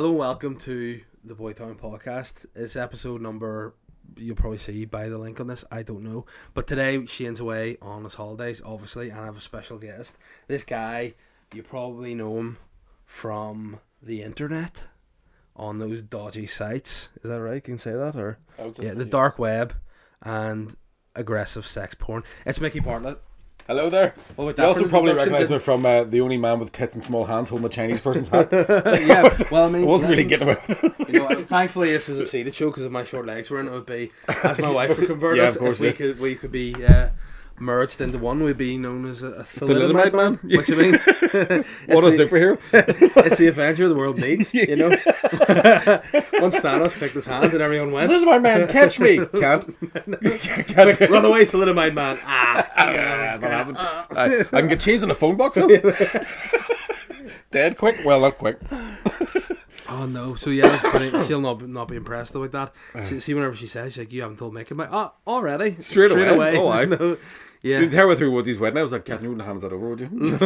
Hello, and welcome to the Boytown podcast. It's episode number. You'll probably see by the link on this. I don't know, but today Shane's away on his holidays, obviously, and I have a special guest. This guy, you probably know him from the internet on those dodgy sites. Is that right? You can say that, or I would say yeah, the dark web and aggressive sex porn. It's Mickey Bartlett. Hello there. What about You also probably recognise me from uh, the only man with tits and small hands holding a Chinese person's hat. yeah, well, I I mean, wasn't really getting away. You know, thankfully this is a seated show because of my short legs were in, it would be as my wife would convert Yeah, us. of course, if we yeah. could, we could be uh, merged into one. We'd be known as a, a Thalidomide thalidomide man? man. What you mean? what a the, superhero. it's the adventure the world needs. You know, once Thanos picked his hands and everyone went, Thalidomide man, catch me. Can't. Can't. "Run away, thalidomide man!" Ah, Ah, not happening. I, I can get changed in the phone box though. Dead quick? Well, not quick. Oh no! So yeah, she'll not not be impressed about that. She, see, whenever she says, she's like, "You haven't told Mick," I'm like, "Oh, already, Straight away? Oh, aye. No, yeah, Didn't tell her through Woody's wedding. I was like, Catherine, you wouldn't hand that over, would you?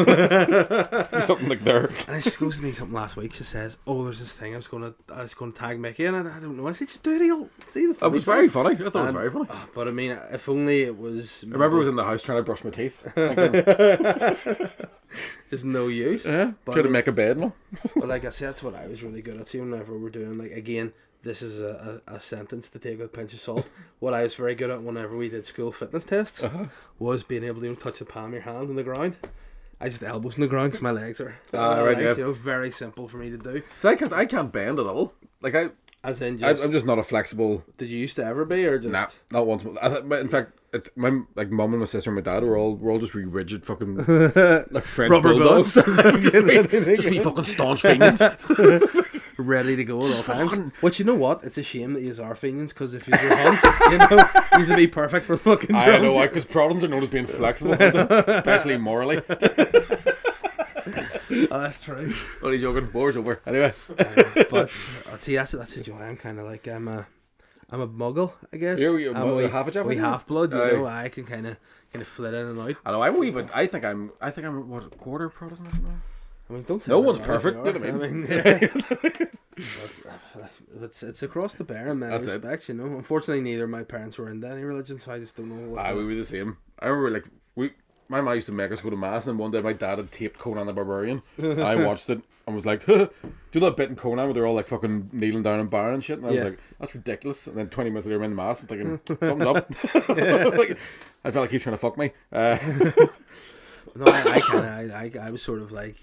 Something like there. And then she goes to me something last week. She says, "Oh, there's this thing I was gonna, I was gonna tag Mickey in, and I don't know." I said, "Just do it. He'll see the." It was very funny. I thought it was very funny. Oh, but I mean, if only it was. I remember I was in the house trying to brush my teeth. Thinking, um, just no use. yeah, trying to make a bed and. But like I said, that's what I was really good at. See, whenever we're doing like again, this is a, a, a sentence to take with a pinch of salt. what I was very good at whenever we did school fitness tests Uh-huh. was being able to you know, touch the palm of your hand on the ground. I just elbows in the ground because my legs are. My right, legs, yeah. You know, very simple for me to do. So I can't, I can't bend at all. Like I, As in, I just I'm just not a flexible. did you used to ever be, or just Nah, not once. I, in fact, it, my like mum and my sister and my dad were all we're all just really rigid fucking like French Rubber bulldogs. just, be, just be fucking staunch fingers. Ready to go at all times. But you know what? It's a shame that you are Fenians because if you were Huns, you know, he's would be perfect for the fucking I drones. know why, because Protestants are known as being flexible, especially morally. Oh, that's true. Only joking. War's over. Anyway, Uh, but uh, see, that's that's the joy. I'm kind of like I'm a, I'm a muggle, I guess. You're- you're a I'm mu- half a Jaffa wee then? half blood. You Aye. know, I can kind of kind of flit in and out. I know I'm a wee bit. I think I'm. I think I'm what quarter Protestant or something. I mean, don't say No one's perfect, you know what I mean? but, uh, it's it's across the bear in many That's it. respects. You know, unfortunately, neither of my parents were into any religion, so I just don't know what. Ah, we were the same. I remember like we. My mom used to make us go to mass, and one day my dad had taped Conan the Barbarian. I watched it and was like, "Do that bit in Conan where they're all like fucking kneeling down and bowing and shit." And I Yeah. was like, "That's ridiculous." And then twenty minutes later, I'm in mass, I'm thinking something's up. like, I felt like he's trying to fuck me. Uh, No, I, I kind of, I, I, I was sort of like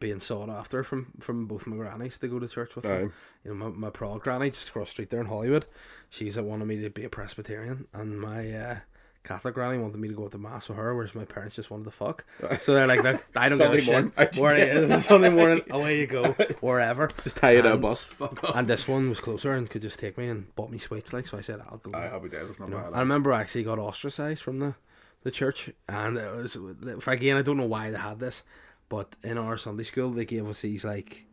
being sought after from from both my grannies to go to church with. Aye. You know, my, my prod granny just across the street there in Holywood. She's that wanted me to be a Presbyterian, and my uh, Catholic granny wanted me to go to mass with her, whereas my parents just wanted to fuck. So they're like, "Look, I don't give a shit where it is. Sunday morning, away you go, wherever. just tie it a bus. Fuck off. And this one was closer and could just take me and bought me sweets, like so. I said, "I'll go." Aye, I'll be dead. That's not You know, bad. I remember I actually got ostracized from the, the church, and it was again I don't know why they had this, but in our Sunday school they gave us these like,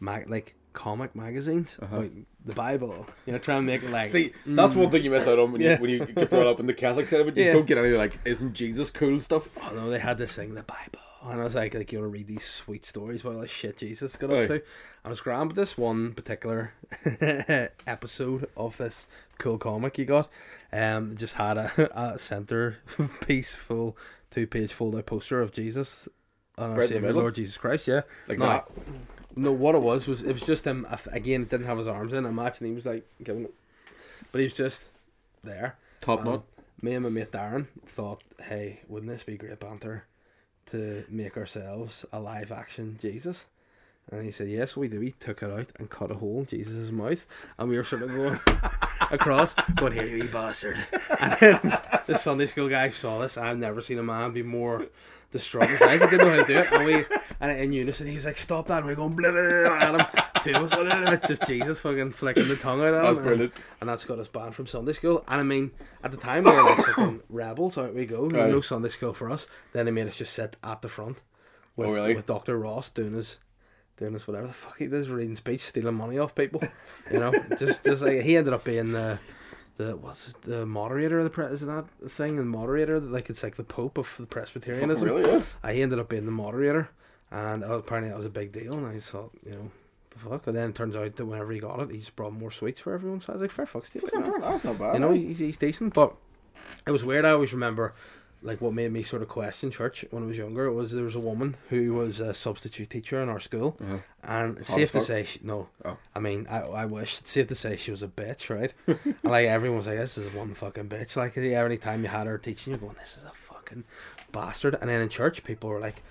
mag like comic magazines about the Bible. You know, try and make it like See, that's one thing you miss out on when Yeah. you when you get brought up in the Catholic side of it. You Yeah. don't get any like, isn't Jesus cool stuff? oh no, they had this thing, the Bible. And I was like, like you want to read these sweet stories about all the shit Jesus got Aye. up to. And I was grand with this one particular episode of this cool comic you got. Um, just had a, a center piece full, two page fold out poster of Jesus and our Savior? Lord Jesus Christ. Yeah, Like No. that. no, what it was was it was just him. Again, didn't have his arms in. I imagine he was like giving it, but he was just there. Top knot. Me and my mate Darren thought, hey, wouldn't this be great banter to make ourselves a live action Jesus? And he said, yes, we do. He took it out and cut a hole in Jesus' mouth. And we were sort of going across, going, here, you bastard. And then the Sunday school guy saw this. I've never seen a man be more distraught in his life. He didn't know how to do it. And we, and in unison, he was like, stop that. And we are going, blah, blah, blah, at him. Two of us, just Jesus fucking flicking the tongue out at him. That's And- brilliant. and that's got us banned from Sunday school. And I mean, at the time we were like fucking rebels, out we go. No, Aye. no Sunday school for us. Then they made us just sit at the front with, Oh, really? with Dr. Ross doing his doing his whatever the fuck he does, reading speech, stealing money off people. You know, just just like he ended up being the the what's it, the moderator of the pre isn't that the thing? The moderator, like it's like the Pope of the Presbyterianism. really? Yeah. Uh, he ended up being the moderator, and uh, apparently that was a big deal. And I thought, you know, the fuck. And then it turns out that whenever he got it, he just brought more sweets for everyone. So I was like, fair fuck, Steve. Fucking fair, that's not bad. You know, eh? he's, he's decent, but it was weird. I always remember, like, what made me sort of question church when I was younger was there was a woman who was a substitute teacher in our school, Uh-huh. and it's safe to say, she, no, Oh. I mean, I, I wish it's safe to say she was a bitch, right? and like everyone was like, this is one fucking bitch. Like every time you had her teaching, you're going, this is a fucking bastard. And then in church, people were like.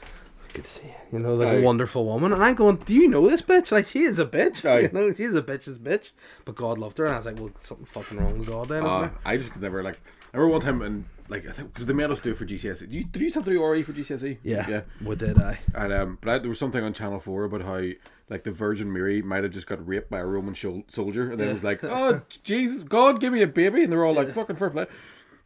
Good to see you. You know, like Aye. a wonderful woman. And I'm going, Do you know this bitch? Like, she is a bitch. Aye. You know, she's a bitch's bitch. But God loved her. And I was like, Well, something fucking wrong with God then, isn't Uh. I just never like. I remember one time and like I think because they made us do it for GCSE. Did you, did you have to do RE for GCSE? Yeah. yeah. We did, I. And um, but I, there was something on Channel Four about how like the Virgin Mary might have just got raped by a Roman shol- soldier, and then it was like, oh Jesus, God, give me a baby, and they're all like, fucking fair play.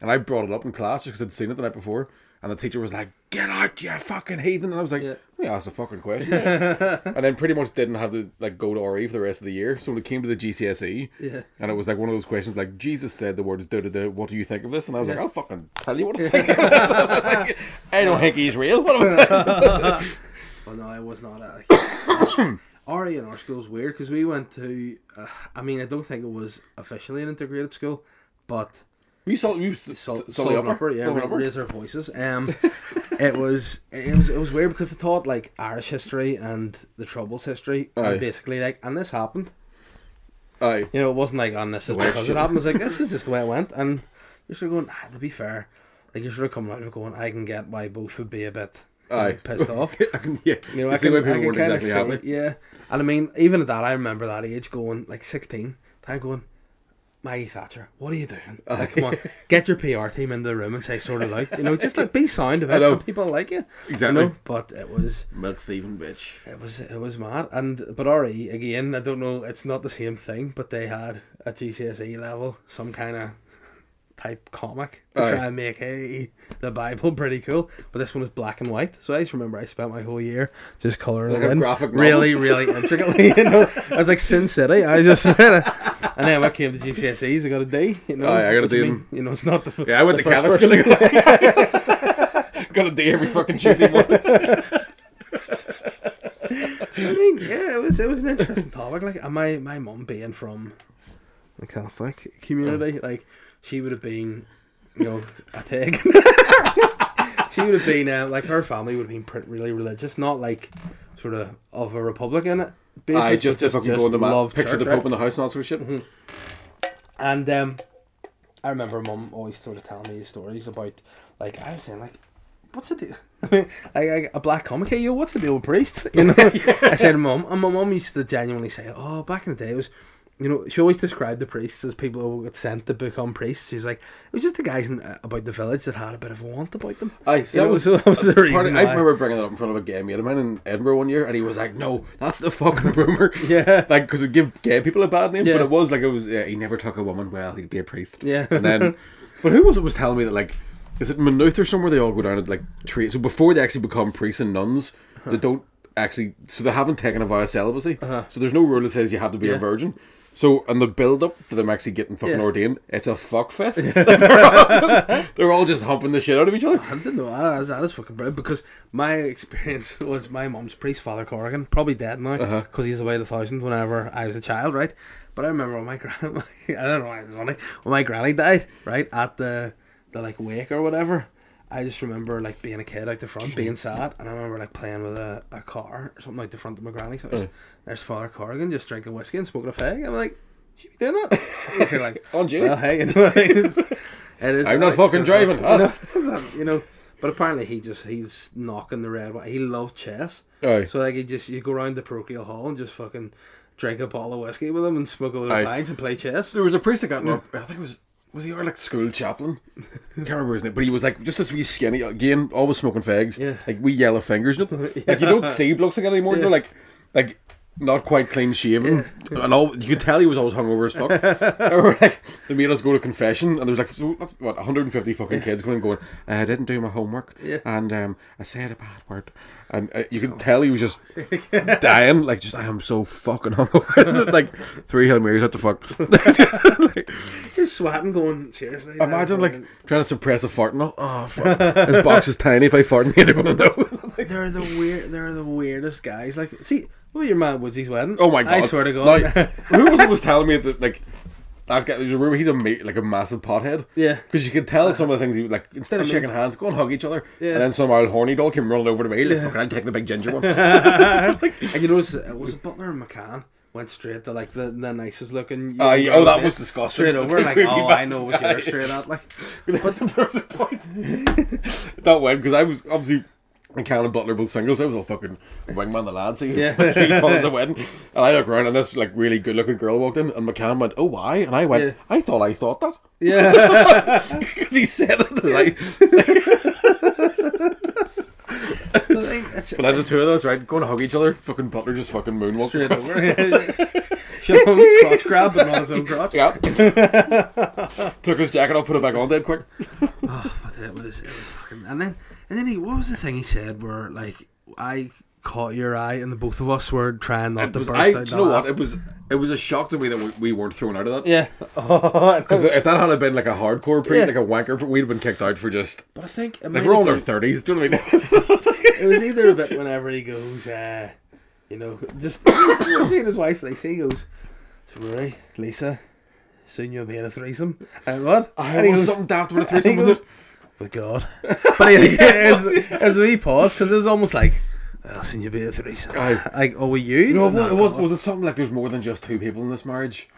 And I brought it up in class just because I'd seen it the night before, and the teacher was like, "Get out, you fucking heathen!" And I was like, Yeah. "Yeah, that's a fucking question." and then pretty much didn't have to like go to RE for the rest of the year. So when it came to the GCSE, Yeah. And it was like one of those questions like Jesus said the words "da da da." What do you think of this? And I was like, "I'll fucking tell you what I think." I don't think he's real. What am I Well, no, it was not. A, RE in our school is weird because we went to. Uh, I mean, I don't think it was officially an integrated school, but We saw we saw Sullivan Upper, Upper, yeah, Upper. raise our voices. Um, it was it was it was weird because it taught like Irish history and the Troubles history, Aye. and basically like, and this happened. Aye. You know, it wasn't like, on this is because it happened. It's like this is just the way it went, and you're sort of going. Ah, to be fair, like you're sort of coming out of going, I can get why both would be a bit Aye. pissed off. I can, yeah, You know, I I see can, why I people can weren't exactly happy. Yeah, and I mean, even at that, I remember that age going like sixteen. Time going, Maggie Thatcher, what are you doing? Oh, like, come on, get your PR team in the room and say sort of like, you know, just like be sound about it, people like you. Exactly. You know? But it was, Milk thieving bitch. it was, it was mad. And but RE again, I don't know, it's not the same thing, but they had at GCSE level some kind of type comic to Aye. try and make a, the Bible pretty cool. But this one was black and white, so I just remember I spent my whole year just colouring Like it in graphic really, really intricately. You know, I was like Sin City. I just and then when I came to GCSEs, I got a D. You know, Aye, I got a D mean, You know, it's not the Yeah, I went the to Catholic school. Got a day every fucking Tuesday morning. I mean, yeah, it was it was an interesting topic. Like, uh, my my mum being from the Catholic community, like she would have been, you know, a pig. she would have been uh, like her family would have been pretty, really religious, not like sort of of a Republican basis, I just, just fucking go in the love picture church, the right? Pope in the house and all sort of shit. Mm-hmm. And um, I remember mum always sort of telling me these stories about, like, I was saying, like, what's the deal? I mean, like, like a black comic, hey, yo, what's the deal with priests? You know, I said mum, and my mum used to genuinely say, oh, back in the day, it was. You know, she always described the priests as people who got sent to become priests. She's like, it was just the guys in, uh, about the village that had a bit of a want about them. Aye, so that know, was, so that was the part of- I remember bringing that up in front of a gay mate of mine in Edinburgh one year, and he was like, "No, that's the fucking rumor." Yeah. like because it give gay people a bad name, Yeah. but it was like it was. Yeah, he never took a woman. Well, he'd be a priest. Yeah. and then, but who was it was telling me that like, is it Maynooth or somewhere they all go down and like tree? So before they actually become priests and nuns, Uh-huh. they don't actually. So they haven't taken a vow of celibacy. So there's no rule that says you have to be Yeah. a virgin. So and the build up to them actually getting fucking Yeah. ordained, it's a fuck fest. They're, all just, they're all just humping the shit out of each other. I didn't know that. That is fucking brilliant because my experience was my mum's priest, Father Corrigan, probably dead now because Uh-huh. he's about a thousand whenever I was a child, right? But I remember when my gran, I don't know why it's funny, when my granny died, right at the the like wake or whatever. I just remember like being a kid out the front, being sad, and I remember like playing with a, a car or something out the front of my granny's house. Uh. There's Father Corrigan just drinking whiskey and smoking a fag. I'm like, should be doing that? He's like, On duty. well, hey, you know, it is. It is I'm not like, fucking driving, You know, you know, but apparently he just he's knocking the red. one. He loved chess, Aye. so like he just you go around the parochial hall and just fucking drink a bottle of whiskey with him and smoke a little pints and play chess. There was a priest that got up. I think it was was he our like school chaplain? Can't remember his name, but he was like just this wee skinny again, always smoking fags. Yeah. like wee yellow fingers. You know? Like you don't see blokes like that anymore. Yeah. They're like, like not quite clean shaven, and all you could tell he was always hungover as fuck. or like they made us go to confession, and there was like so, what 150 fucking kids going going. I didn't do my homework, Yeah. and um, I said a bad word, and uh, you could tell he was just dying. Like just I am so fucking hungover. like three hail marys at the fuck. Like, He's sweating, going seriously. imagine like going- trying to suppress a fart and all. Oh fuck, his box is tiny. If I fart, in here, they're gonna know. they're the weird. They're the weirdest guys. Like, see, well, your man Woodsy's wedding. Oh my god! I swear to God. Like, who was it was telling me that like that guy? There's a rumor he's a like a massive pothead. yeah. Because you could tell some of the things he like instead of shaking hands, go and hug each other. Yeah. And then some old horny dog came running over to me. Like, fucking, I'd take the big ginger one. and you notice it was a Butler and McCann went straight to like the, the nicest looking. Uh, yeah, oh, that bit, was disgusting. Straight over, like, oh, I know what you're straight at. Like, But was a point that went because I was obviously McCann and Butler both singles. I was all fucking wingman the lads. He was Yeah. yeah. he's calling the wedding, and I looked around and this like really good looking girl walked in, and McCann went, "Oh, why?" And I went, Yeah. "I thought I thought that." yeah. Because he said it. Like, but as the two of us, right, going to hug each other, fucking Butler just fucking moonwalked straight across. over. Show him crotch grab, but not his own crotch. Yeah. Took his jacket off, put it back on dead quick. oh, But it was, it was fucking, and then and then he what was the thing he said where like I caught your eye and the both of us were trying not It to was, burst I, out. do you know laugh. what? It was it was a shock to me that we, we weren't thrown out of that. Yeah. Oh, Because if that had been like a hardcore pre, Yeah. like a wanker we'd have been kicked out for just but I think it, like we're all in our thirties. Do you know what I mean? it was either a bit whenever he goes, uh, you know, just seeing his wife Lisa, he goes, So Rory, Lisa, soon you'll be in a threesome. And what? I and he was goes, something daft with a and he threesome goes, with God. But he, it, was, it was a because it was almost like, oh, I'll soon you'll be in a threesome. Aye. Like, oh, were you? No, was was it something like there's more than just two people in this marriage?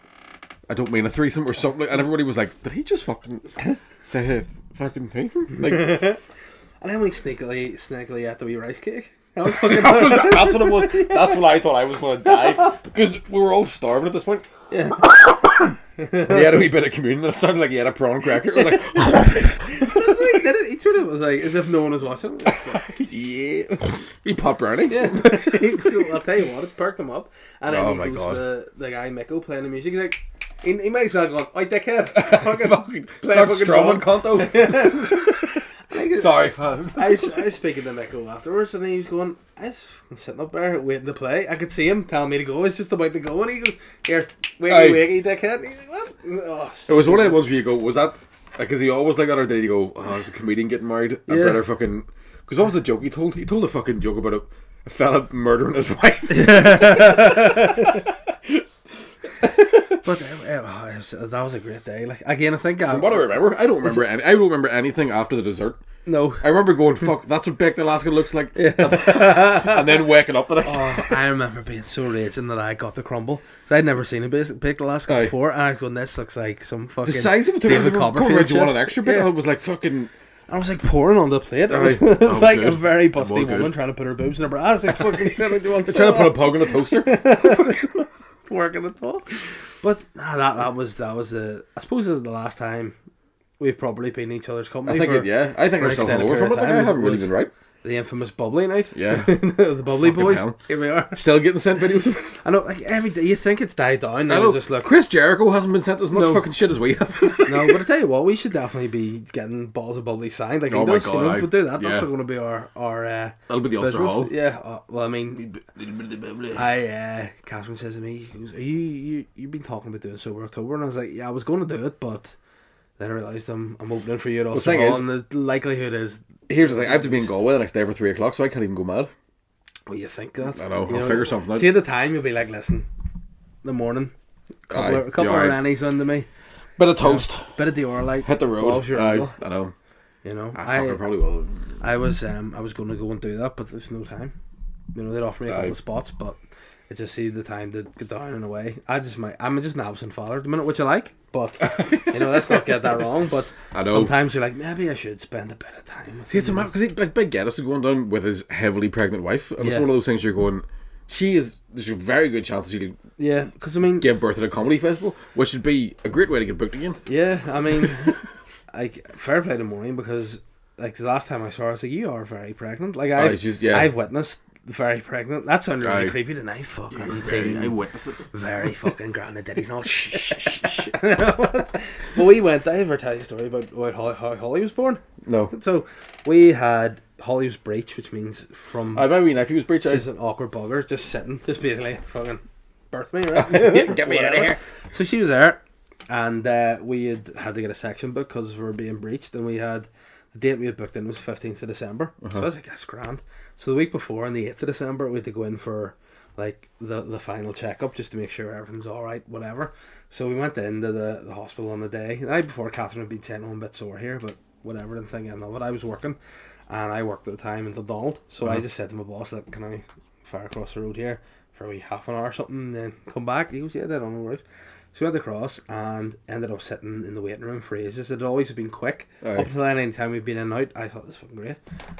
I don't mean a threesome or something. Like, and everybody was like, "Did he just fucking say hey, fucking threesome?" Like that And then when he sneakily, sneakily ate the wee rice cake. That was fucking was, that's what it was. That's when I thought I was going to die because we were all starving at this point. Yeah. And he had a wee bit of communion. It sounded like he had a prawn cracker. It was like, did it, he sort of was like, as if no one was watching. yeah, we pop brownie. Yeah. so I'll tell you what, it's perked him up. And then Oh he my goes God. to the guy Miko playing the music. He's like, he, he might as well go, Oi, dickhead. Fucking Fucking play fucking strumming. Conto. I Sorry, fam. I was, I was speaking to Miko afterwards, and he was going, I was fucking sitting up there waiting to play. I could see him telling me to go. It's just about to go, and he goes, Here, wakey, wakey, dickhead. And he's like, What? Oh, It was one of the ones where you go, was that like, is he always like that, or did he go, oh, is a comedian getting married? I Yeah. better fucking. Because what was the joke he told? He told a fucking joke about a, a fella murdering his wife. But uh, uh, that was a great day. Like again, I think I, what I remember, I don't remember any. I don't remember anything after the dessert. No. I remember going, "Fuck, that's what baked Alaska looks like," and then waking up the next. Oh, I remember being so raging that I got the crumble. So I'd never seen a bas- baked Alaska Aye. before, and I was going, "This looks like some fucking." The size of it, David David Copperfield you want an extra bit? Yeah. It was like fucking. I was like pouring on the plate. It was, it was Oh, like good. a very busty woman good. trying to put her boobs in her bra. I was like, "Fucking trying to want Trying to put a pug in a toaster. working at all." But nah, that that was that was the. I suppose this is the last time we've probably been each other's company. I think for it, yeah. I think we're still over from it. I haven't really been right. The infamous bubbly night. Yeah. the bubbly Fucking boys. hell. Here we are. Still getting sent videos. of. I know, like every day you think it's died down. I know. just look. Chris Jericho hasn't been sent as much No. fucking shit as we have. No, but I tell you what, we should definitely be getting bottles of bubbly signed like Oh he does. God, you know, aye. if we do that, Yeah. that's going to be our our uh, That'll be the Ulster business. Hall. Yeah. Uh, well, I mean, I uh, Catherine says to me, "Are you you you've been talking about doing sober October?" And I was like, "Yeah, I was going to do it, but." Then I realised I'm, I'm opening for you at Ulster thing Hall, is- and the likelihood is, Here's the thing: I have to be in Galway the next day for three o'clock, so I can't even go mad. well, you think that? I know, You I'll figure something out. See, at the time, you'll be like, listen, the morning, couple Aye, of, a couple of right. Rennies under me, Bit of toast. bit of Dioralyte, Hit the road. balls your Aye, I know. you know. I, fucking probably will. I was um I was going to go and do that, but there's no time. You know, they'd offer me a couple of spots, but it just see the time to get down and away. I just might I'm just an absent father at the minute, which I like, but you know, let's not get that wrong. But I know. sometimes you're like, maybe I should spend a bit of time. With See, it's a him. mad because like Big Geddes is going down with his heavily pregnant wife, and it's one of those things you're going. She is. There's a very good chance she'll Yeah, because I mean, give birth at a comedy festival, which would be a great way to get booked again. yeah, I mean, like fair play to Maureen because like the last time I saw her, I was like, you are very pregnant. Like I've she's- yeah. I've witnessed very pregnant. That sounded really Aye. creepy tonight. Fucking Very, insane. I witnessed it. very fucking grand and daddy's not shh, shh, shh, shh. well we went I ever tell you a story about, about how, how Holly was born No. so we had Holly was breech which means from I mean, if nephew was breach. she's an awkward bugger just sitting just basically fucking birth me right Get me out of here. so she was there and uh, we had had to get a section book because we were being breached and we had the date we had booked in was 15th of December. So I was like that's grand. So the week before on the 8th of December we had to go in for like the the final checkup just to make sure everything's all right whatever. So we went into the, the hospital on the day. The night before Catherine had been sent home a bit sore here but whatever didn't think anything of it. I was working and I worked at the time in the Donald so I Uh-huh. just said to my boss like can I fire across the road here for a wee half an hour or something and then come back? He goes yeah that on the road so we went across and ended up sitting in the waiting room for ages. It had always been quick. Aye. Up until then, any time we've been in and out, I thought this was fucking great.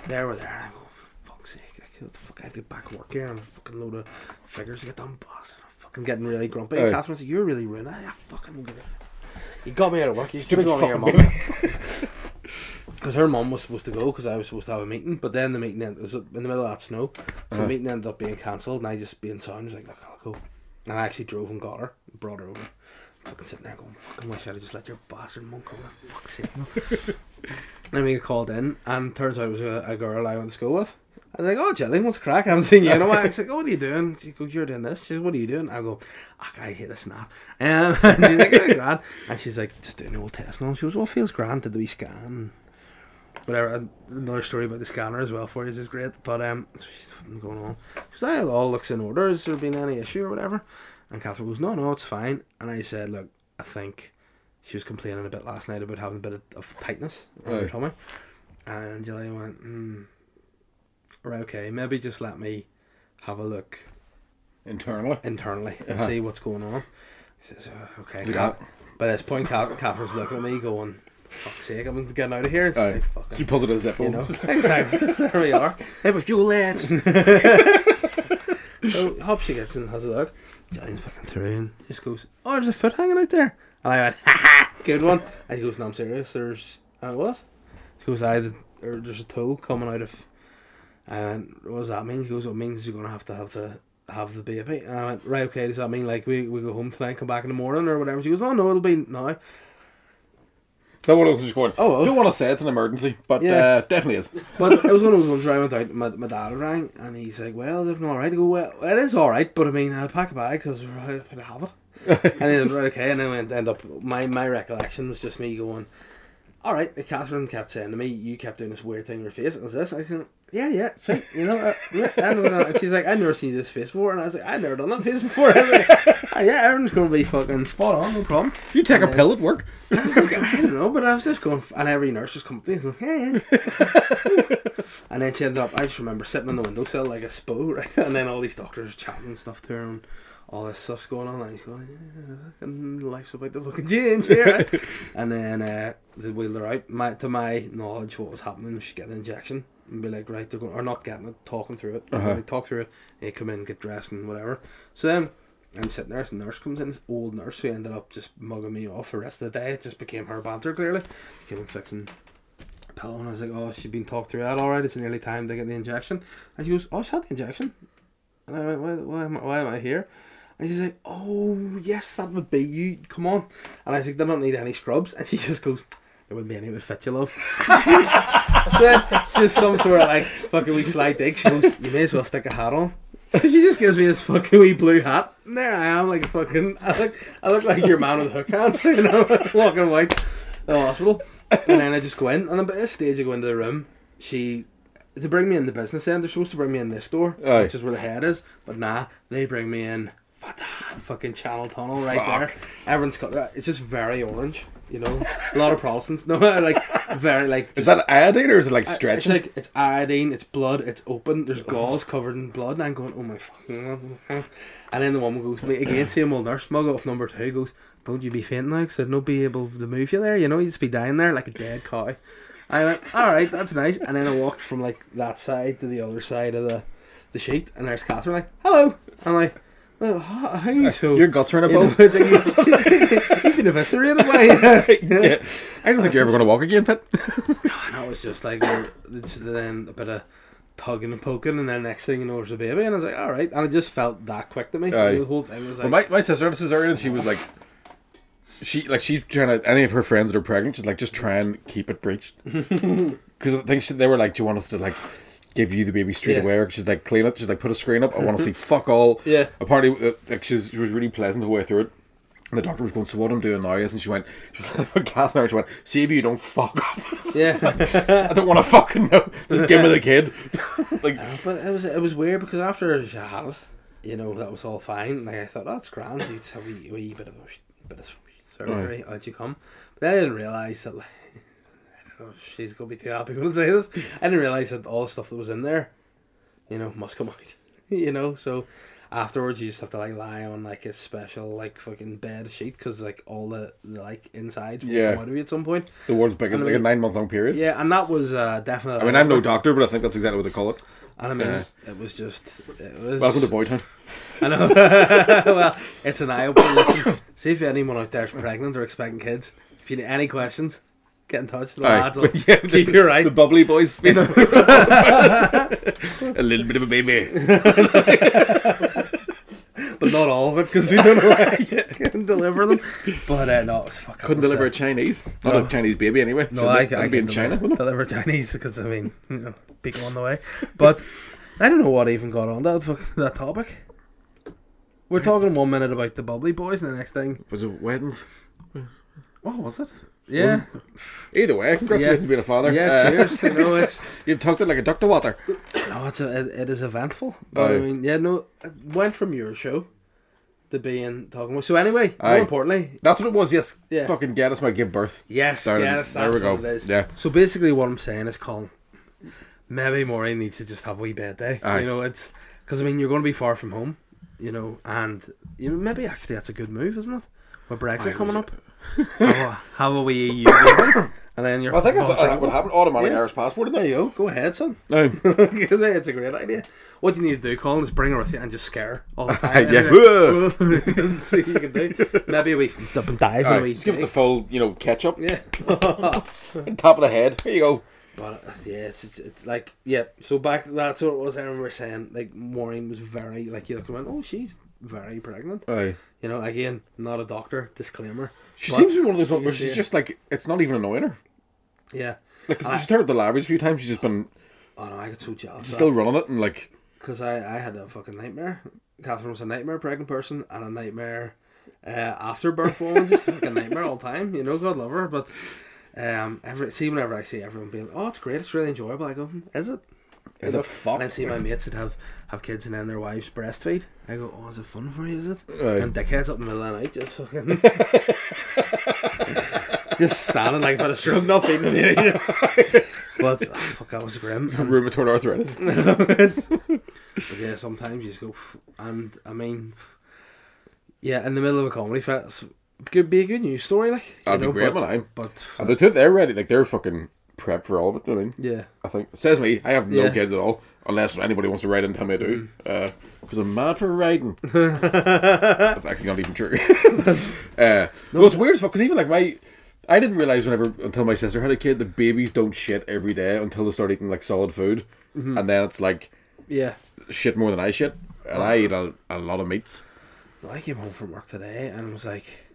There we're there, and I go, for fuck's sake, what the fuck, I have to get back to work here and a fucking load of figures to get done. I'm fucking getting really grumpy. And. Catherine's like, you're really ruined. I, I fucking don't give a You got me out of work. You Stupid stupid on your fucking mum. Because her mum was supposed to go because I was supposed to have a meeting, but then the meeting ended, was in the middle of that snow, so Uh-huh. the meeting ended up being cancelled, and I just being sound was like, look, I'll go. And I actually drove and got her, brought her over. Fucking sitting there going, fucking wish I'd just let your bastard mum come, for fuck's sake. then we get called in, and turns out it was a, a girl I went to school with. I was like, oh, Jillian, what's the crack? I haven't seen you in a while. She's like, oh, what are you doing? She goes, you're doing this. She says, what are you doing? I go, "Ah, I hate this snap. Um, and she's like, "Oh, grand. And she's like, just doing a little test now. She goes, oh, feels grand. Did the wee scan? Whatever. Another story about the scanner as well for you, is great. But um, she's going on. She's like, all looks in order. Has there been any issue or whatever? And Catherine goes, no, no, it's fine. And I said, look, I think she was complaining a bit last night about having a bit of, of tightness in her tummy. And Jillian went, hmm, right, okay, maybe just let me have a look Internally. internally and Uh-huh. see what's going on. He says, uh, okay. Cat- By this point, Cat- Catherine's looking at me going, fuck's sake, I'm getting out of here. It's Aye. like, fucking, She pulls it a zip you know, exactly. there we are. Have a few left. So, Hop, she gets in and has a look. Jillian's fucking through and just goes, oh, there's a foot hanging out there. And I went, ha ha, good one. And he goes, no, I'm serious. There's, uh, what? He goes, I, or there's a toe coming out of. Went, what does that mean? He goes, it means you're going to have to have the have the baby. And I went, right, okay, does that mean like we, we go home tonight, come back in the morning or whatever? She goes, oh no, it'll be now. So what else was just going? Oh, well. Don't want to say it's an emergency, but Yeah. uh, definitely is. But it was one of those ones where I went out, my, my dad rang, and he's like, well, is everything alright? I go, well, it is alright, but I mean, I'll pack a bag because we're out to have it. and then, right, okay, and then we end up, my, my recollection was just me going, alright, Catherine kept saying to me, you kept doing this weird thing in your face, and was this? I said, yeah, yeah, sure, you know, uh, I know. And she's like, I've never seen this face before, and I was like, I've never done that face before. I was like, "Ah, yeah, everything's going to be fucking spot on, no problem. You take a And then- pill at work. I was like, I don't know, but I was just going, and every nurse was coming to me, going, yeah, yeah. and then she ended up, I just remember sitting on the windowsill like a spo, right? And then all these doctors chatting and stuff to her, and all this stuff's going on, and he's going, yeah, and life's about to fucking change here. right? and then uh, they wheeled her out. My, to my knowledge, what was happening was she get an injection and be like, right, they're going, or not getting it, talking through it. Uh-huh. Like, talk through it, and you come in, get dressed, and whatever. So then, I'm sitting there, some nurse comes in, this old nurse who ended up just mugging me off the rest of the day. It just became her banter, clearly. Came and fixing her pillow, and I was like, oh, she's been talked through that alright, it's nearly time to get the injection. And she goes, oh, she had the injection. And I went, why, why, am, I, why am I here? And she's like, oh, yes, that would be you, come on. And I was like, they don't need any scrubs. And she just goes, there wouldn't be any would fit you, love. so then, just some sort of like fucking wee slight dig. She goes, you may as well stick a hat on. So she just gives me this fucking wee blue hat. And there I am, like a fucking. I look, I look like your man with hook hands, you know, walking away to the hospital. And then I just go in, and at this stage, I go into the room. She. To bring me in the business end, they're supposed to bring me in this door, Aye. which is where the head is. But nah, they bring me in what the fucking channel tunnel right Fuck. there. Everyone's got that. It's just very orange, you know. A lot of Protestants. No, like very like. Is that iodine or is it like stretching? It's like it's iodine, it's blood, it's open. There's gauze covered in blood, and I'm going, oh my fucking. And then the woman goes to me again, same old nurse, mug off number two, goes, "Don't you be fainting now? Cause I'd not be able to move you there. You know, you just be dying there like a dead cow." I went, "All right, that's nice." And then I walked from like that side to the other side of the the sheet, and there's Catherine like, "Hello." I'm like, "Well, how how are you so?" Your guts are in a You know, You've been eviscerated by. yeah. I don't think you're ever going to walk again, Pit. And I was just like, um, it's then a bit of tugging and poking, and then next thing you know, there's a baby, and I was like, all right, and it just felt that quick to me. Aye. the whole thing was Well, like, my, my sister had a cesarean and she was like, she like she's trying to any of her friends that are pregnant, she's like just try and keep it breached because I think she, they were like, do you want us to like give you the baby straight Yeah. away? Or she's like clean it. She's like put a screen up. I want to see fuck all. Yeah. Apparently, uh, like she's, she was really pleasant the way through it. And the doctor was going, so what I'm doing now is, and she went, she was like, gas now, she went, see if you don't fuck off. yeah. I don't want to fucking know. Just give me the kid. like, but it was it was weird because after she had it, you know, that was all fine. Like I thought, oh, it's grand. It's a wee, wee bit of a bit of surgery. How'd you come? But then I didn't realize that. Like, I don't know if she's gonna be too happy when I say this. I didn't realize that all the stuff that was in there, you know, must come out. you know, so afterwards you just have to like lie on like a special like fucking bed sheet because like all the, the like insides will Yeah. come out of you at some point. the world's biggest, like a nine month long period. Yeah, and that was uh, definitely. I mean, I'm no doctor, but I think that's exactly what they call it. And I mean, Uh, it was just. It was. Welcome to Boytown. I know. well, it's an eye opener. Listen, see if anyone out there is pregnant or expecting kids. If you need any questions, get in touch. The Aye. lads will Yeah, keep the- you right. The bubbly boys. a little bit of a baby. but not all of it because we don't know how you can deliver them. But uh, no, it was fucking. Couldn't deliver a Chinese. Not No. a Chinese baby anyway. No, I? I That'd be in China. deliver, deliver Chinese because I mean, you know, people on the way. But I don't know what even got on that that topic. We're talking one minute about the bubbly boys, and the next thing, Was it weddings? what was it? Yeah, Either way, congratulations Yeah. on being a father. yeah. Uh, Cheers. you know, it's You've talked it like a duck to water. No, it's a, it, it is eventful. But I mean, yeah, no, it went from your show to being talking about. So anyway, Aye. more importantly, That's what it was. Yes. Yeah. Fucking us might give birth. yes, yes, there we go. what it is. Yeah. So basically, what I'm saying is, Colin, maybe Maureen needs to just have a wee bed day. Aye. You know, it's because I mean, you're going to be far from home. You know, and you know, maybe actually that's a good move, isn't it? With Brexit Aye, coming up, have, a, have a wee EU and then you're. I think that's off what happened. Automatic Yeah. Irish passport. There you go. Go ahead, son. No. it's a great idea. What do you need to do, Colin, is bring her with you and just scare her all the time. Yeah. See what you can do. Maybe a wee dip and dive. and a Aye, wee just give it the full, you know, ketchup. Yeah. on top of the head. Here you go. But uh, yeah, it's, it's it's like yeah. So back that's what it was. I remember saying like Maureen was very like you look and went, oh she's very pregnant. Aye. You know, again, not a doctor. Disclaimer. She But- seems to be one of those ones where she's just like, it's not even annoying her. Yeah. Like, 'cause Aye. she's heard the lavish a few times. She's just been Oh no, I got so jealous. she's still running it and like, because I, I had a fucking nightmare. Catherine was a nightmare pregnant person and a nightmare uh, after birth woman, just like a nightmare all the time. You know, God love her, but um, every see whenever I see everyone being, oh, it's great, it's really enjoyable. I go, "Hmm, is it? is You it fuck? And then see my mates that have have kids and then their wives breastfeed. I go, oh, is it fun for you? Is it? And dickheads up in the middle of the night just fucking. Just standing like about a stroke, not feeding the baby. but oh, fuck, that was grim. Rheumatoid arthritis. But yeah, sometimes you just go, and I mean, yeah, in the middle of a comedy fest, could be a good news story, like. you That'd be know, great, but, man. But And the two, they're ready. Like, they're fucking prepped for all of it. You I mean? yeah, I think. Says me. I have no Yeah. kids at all. Unless anybody wants to write in and tell me I do. Mm. Because I'm mad for writing. That's actually not even true. uh, no, it's weird as fuck. Because even like my. I didn't realize whenever until my sister had a kid that babies don't shit every day until they start eating like solid food, Mm-hmm. and then it's like yeah. shit more than I shit, and I eat a, a lot of meats. Well, I came home from work today and was like,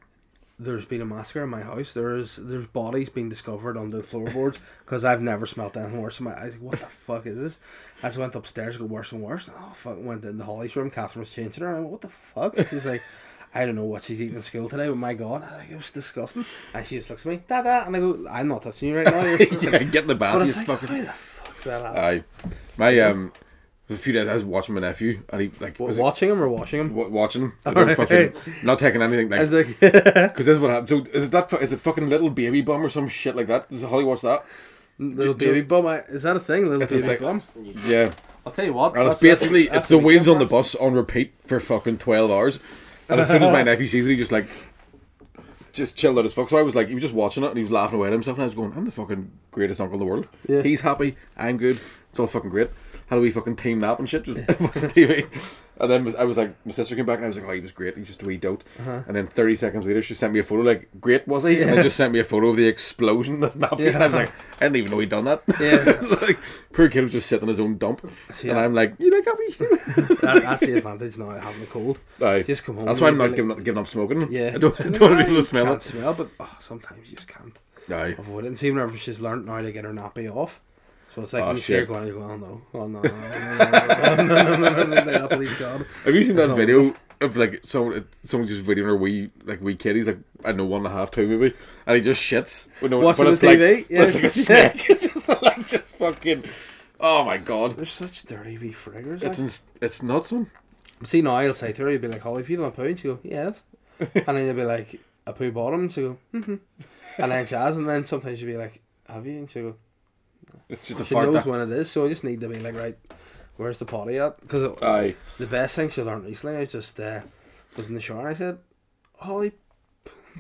"There's been a massacre in my house. There's there's bodies being discovered on the floorboards because I've never smelled anything worse." In my, I was like, "What the fuck is this?" I just went upstairs, it got worse and worse. Oh fuck! Went in the Holly's room. Catherine was changing her. And I went, "What the fuck?" She's like. I don't know what she's eating in school today, but my god, I think it was disgusting. And she just looks at me, Dada, and I go, I'm not touching you right now. Yeah, get in the bath. You like, fucking. how the fuck's that happening? Aye, my um, a few days I was watching my nephew, and he like What, was it- watching him or washing him? wa- watching. him. I don't fucking not taking anything I like was like, because this is what happened. So is it that it fucking little baby bum or some shit like that? Does Holly watch that? little Do- do- baby bum. I- Is that a thing? Little It's a baby thing. bum. Yeah, I'll tell you what. and it's that's- that's- basically it's the a wheels on the bus on repeat for fucking twelve hours. And as soon as my nephew sees it, he just like just chilled out as fuck. So I was like, he was just watching it and he was laughing away at himself, and I was going, I'm the fucking greatest uncle in the world. Yeah. He's happy, I'm good. It's all fucking great. How do we fucking team nap and shit? Just watch TV. And then I was like, my sister came back and I was like, oh, he was great. He's just a wee dote. Uh-huh. And then 30 seconds later, she sent me a photo, like, great was he? And Yeah. then just sent me a photo of the explosion that's happening. Yeah. And I was like, I didn't even know he'd done that. Yeah. like, poor kid was just sitting in his own dump. See, and I'm like, you like that, that's the advantage now having a cold. Aye. Just come home. That's why I'm not be giving up, giving up smoking. Yeah. I don't, I don't want people to smell can't it. smell, but oh, sometimes you just can't Aye. avoid it. And see, whenever she's learnt now to get her nappy off. So it's like oh, me shit. going, oh no, oh no. Have you seen that video of like someone someone just videoing her wee like wee kitties like I know one and a half two movie and he just shits. No, Watching the it's TV, like, yeah, it's like a snake. it's just like just fucking. Oh my God! They're such dirty wee friggers. It's like. it's nuts one. See now I'll say to her, you'd be like, "Holly, if you don't a pound," she go, "Yes," and then you'll be like, "A poo bottom," she go, "Mm-hmm," and then she has, and then sometimes you'll be like, "Have you?" and she go. It's just a she fart. knows that- when it is, so I just need to be like, right, where's the potty at? Because the best thing she learned recently, I just uh, was in the shower and I said, Holly,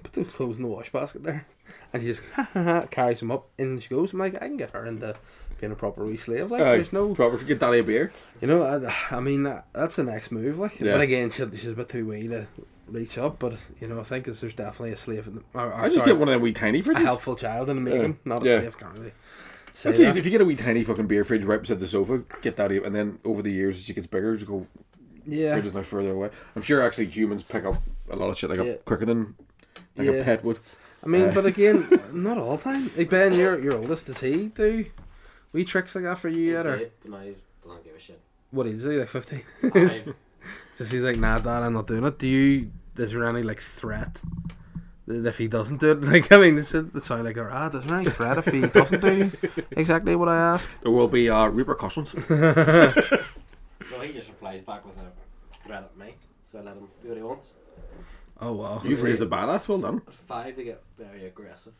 put those clothes in the wash basket there. And she just ha, ha, ha, carries them up and she goes. I'm like, I can get her into being a proper wee slave. Like, aye. there's no, proper get daddy a beer. you know, I, I mean, that's the next move. Like, Yeah. but again, she, she's a bit too wee to reach up. But you know, I think there's definitely a slave in the, or, or, I just sorry, get one of them wee tiny for a helpful child in the making, not a Yeah. slave. Can't really say That's that. If you get a wee tiny fucking beer fridge right beside the sofa, get that, out, and then over the years as she gets bigger, you go Yeah, fridge is now further away. I'm sure actually humans pick up a lot of shit like Yeah. a quicker than like Yeah. a pet would. I mean, Uh, but again, not all the time. Like Ben, your your oldest does he do wee tricks like that for you yet, or Did, but now he doesn't give a shit. what is he like fifty? Five. Just he's like, nah, dad, I'm not doing it. Do you? Is there any like threat that if he doesn't do it? Like, I mean, it's it sound like ah, is there any threat if he doesn't do exactly what I ask? There will be uh, repercussions. well, he just replies back with a threat at me. So I let him do what he wants. Oh wow, You've raised a badass. Well done. Five, they get very aggressive.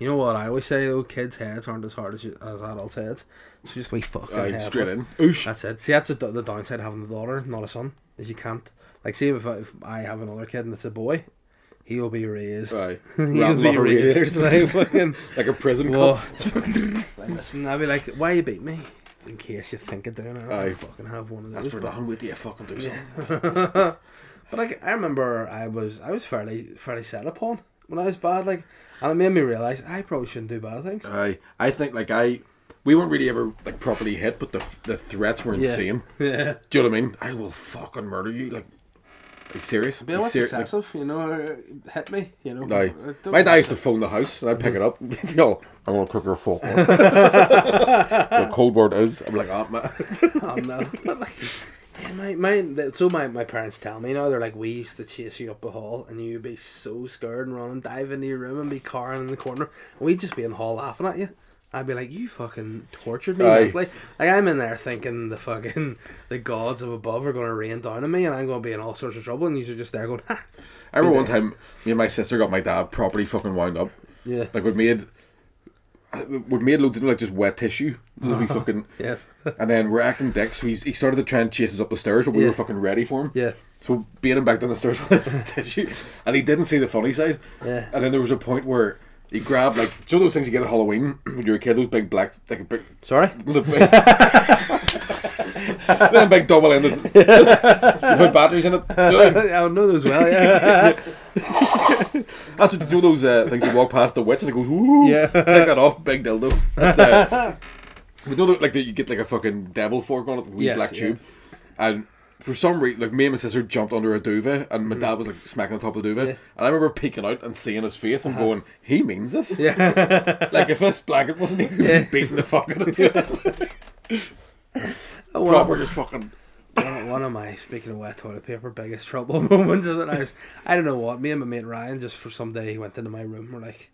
You know what I always say though, kids' heads aren't as hard as you, as adults' heads. It's just we fucking Aye, head. straight in. Oosh. That's it. See, that's the, the downside of having a daughter, not a son, is you can't. Like, see, if I, if I have another kid and it's a boy, he'll be raised. Aye. he'll be raised like fucking. like a prison cup. Like, listen, I'll be like, why you beat me? In case you think of doing it. I fucking have one of those. That's for nothing. Till you fucking do something. but like, I remember I was I was fairly fairly set upon when I was bad, like, and it made me realize I probably shouldn't do bad things. Aye. I think like I, we weren't really ever like properly hit, but the the threats were Yeah. insane. Yeah, Do you know what I mean? I will fucking murder you. Like, are you serious? you what's ser- excessive, you know, uh, hit me, you know. Aye. My dad used to phone the house and I'd pick it up. Yo, I'm gonna cook your fuck. the cold word is. I'm like, ah, man. oh no. But like, yeah, my, my, so my, my parents tell me now, they're like, we used to chase you up the hall and you'd be so scared and run and dive into your room and be carring in the corner. And we'd just be in the hall laughing at you. I'd be like, you fucking tortured me mentally. Like, I'm in there thinking the fucking, the gods of above are going to rain down on me and I'm going to be in all sorts of trouble and you're just there going, ha. I remember one time, me and my sister got my dad properly fucking wound up. Yeah. Like, we'd made, we'd made loads of like just wet tissue. We fucking, Yes. and then we're acting dicks. So he's, he started to try and chase us up the stairs, but we Yeah. were fucking ready for him. yeah. So being him back down the stairs with his tissue, and he didn't see the funny side. Yeah. And then there was a point where he grabbed like, do you know those things you get at Halloween when you're a kid? Those big black, like a big, Sorry? the big, them big double ended. put batteries in it. Do you know I know those well, yeah. That's what you know those uh, things you walk past the witch and it goes, ooh. Yeah. Take that off, big dildo. That's uh, you know, like you get like a fucking devil fork on it, wee Yes, black yeah. tube, and for some reason, like me and my sister jumped under a duvet, and my dad was like smacking the top of the duvet. Yeah. Uh-huh. and I remember peeking out and seeing his face and going, "He means this." yeah. Like if this blanket wasn't even Yeah. beating the fuck out of it, Oh, proper just fucking. one, one of my speaking of wet toilet paper biggest trouble moments is when I was I don't know what me and my mate Ryan just for some day he went into my room we're like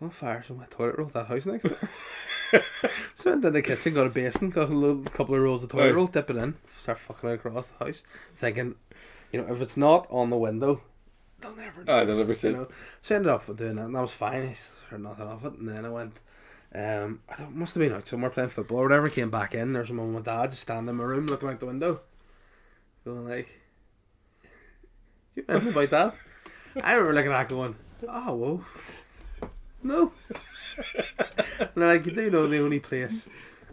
don't fire some wet toilet roll that house next door so went in the kitchen got a basin got a little, couple of rolls of toilet Right. roll dip it in start fucking it across the house thinking you know if it's not on the window they'll never Aye, notice, they'll never see you it. know so I ended up doing that and that was fine I heard nothing of it and then I went um, I don't, must have been out somewhere playing football or whatever. Came back in. There's a mum and dad just standing in my room looking out the window, going like, "Do you remember about that?" I remember looking at that going, "Oh, whoa, no." And they're like, "You do know the only place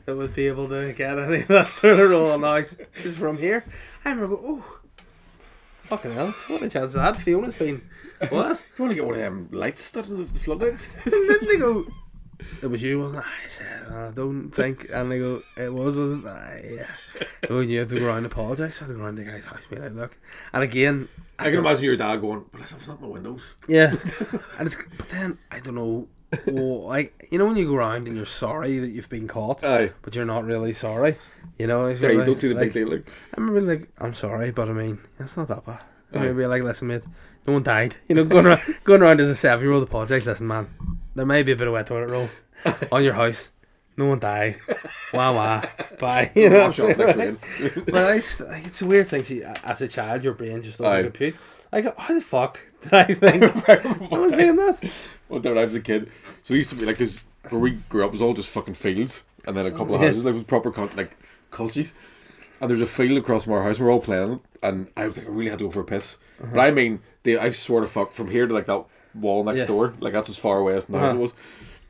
that would be able to get any of that sort of roll noise is from here. I remember, oh, fucking hell, what a chance that Fiona's been. What? You want to get one of them lights started the the floodlight? And then they go, it was you, wasn't it? I said, I don't think. And they go, it was. it?" Ah, yeah. When you had to go around and apologise, I had to go around the guy's house, be like, look. And again, I can imagine your dad going, "But listen, it's not my windows." Yeah, and it's but then I don't know. Well, like you know when you go around and you're sorry that you've been caught, Aye. but you're not really sorry. You know, Yeah, you like- don't see the like, big deal. Like, I remember like I'm sorry, but I mean it's not that bad. Aye. I'd be like, listen, mate, no one died. You know, going around, going around as a seven year old apologise. Listen, man, there may be a bit of wet toilet roll on your house. No one died. Wah wah. Bye. You know. wash off next rain. But I it's a weird thing. See, as a child, your brain just doesn't Aye. Compute. go, how the fuck did I think I was saying that? Well, when I was a kid, so it used to be like, cause where we grew up was all just fucking fields, and then a couple of Yeah. houses. Like, it was proper cul- like cultures, and there's a field across from our house. We're all playing, and I was like, I really had to go for a piss. But I mean, they, I swear to fuck, from here to like that wall next Yeah. door, like that's as far away as the Uh-huh. it was.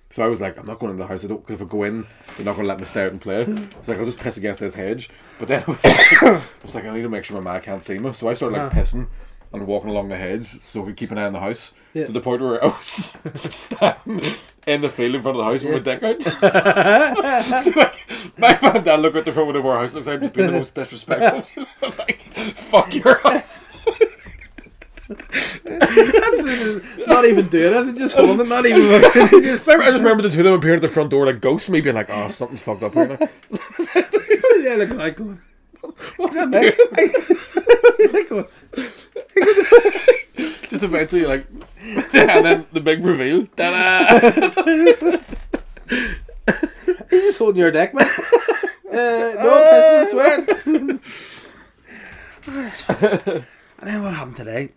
So I was like, I'm not going in the house. I don't because if I go in, they're not going to let me stay out and play. It's like I'll just piss against this hedge. But then I was like, I was like, I need to make sure my ma can't see me. So I started like Uh-huh. pissing and walking along the hedge so we keep an eye on the house. Yeah. To the point where I was standing in the field in front of the house with my dick out. so like, my dad look at the front window of our house. Looks like I'm just being the most disrespectful. like, fuck your house. Not even doing it. Just holding it. Not even. just, I just remember the two of them appearing at the front door like ghosts, me being like, "Oh, something's fucked up here." Now. yeah, looking like oh, going. What's that that like going. Just eventually, like, and then the big reveal. Ta-da! He's just holding your deck, man. Uh, no pissing and swearing. and then what happened today?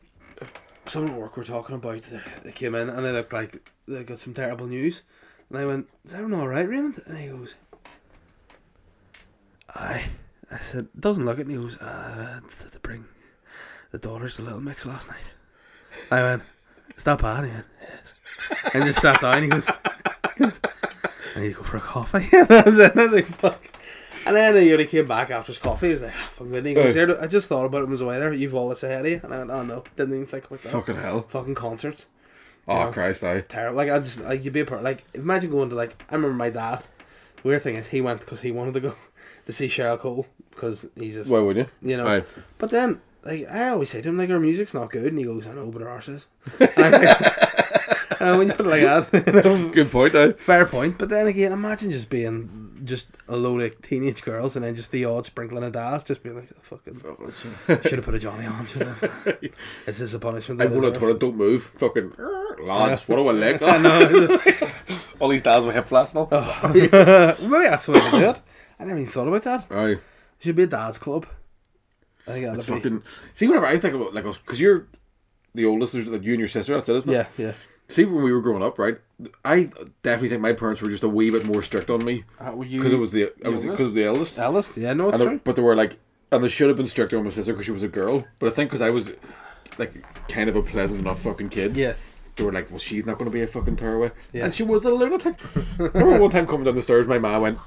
Someone at work were talking about. They, they came in and they looked like they got some terrible news. And I went, "Is everyone all right, Raymond?" And he goes, "Aye." I said, "Doesn't look it." And he goes, "Uh, did they bring the daughters to Little Mix last night?" I went, "Is that bad?" He went, "Yes." And just sat down. He goes, he goes, I need to go for a coffee. and I was, and I was like, fuck. And then he only came back after his coffee. He was like, ah, fuck. And he goes. "Here, I just thought about it on his way there. You've all this ahead of you. And I went, oh no, didn't even think about that. Fucking hell! Fucking concerts. Oh Yeah. Christ! I Terrible. Like, I just, like, you'd be a part, like, imagine going to, like, I remember my dad. The weird thing is, he went because he wanted to go to see Cheryl Cole because he's just, why would you? you know. Aye. But then, like, I always say to him, like, our music's not good. And he goes, I know, but ours is. And I'm like, and when you put it like that, you know, Good point. Though. Fair point, but then again, imagine just being just a load of teenage girls and then just the odd sprinkling of das, just being like, oh, fucking, should have put a Johnny on. Is this a punishment? I go to toilet. Don't move. Fucking lads. What do I like? I know. All these dads with hip flaps now. Maybe that's the way to do it. I never even thought about that. Aye. It should be a dad's club. I think that'd be. fucking. See, whenever I think about like, because you're the oldest, there's like you and your sister. That's it, isn't it? Yeah, yeah. See, when we were growing up, right? I definitely think my parents were just a wee bit more strict on me Uh, because it was the I was because of the eldest. eldest? Yeah, no, it's And they- true. but they were like, and they should have been stricter on my sister because she was a girl. But I think because I was like kind of a pleasant enough fucking kid, Yeah. they were like, well, she's not going to be a fucking tearaway. Yeah. And she was a lunatic. I remember one time coming down the stairs, my ma went,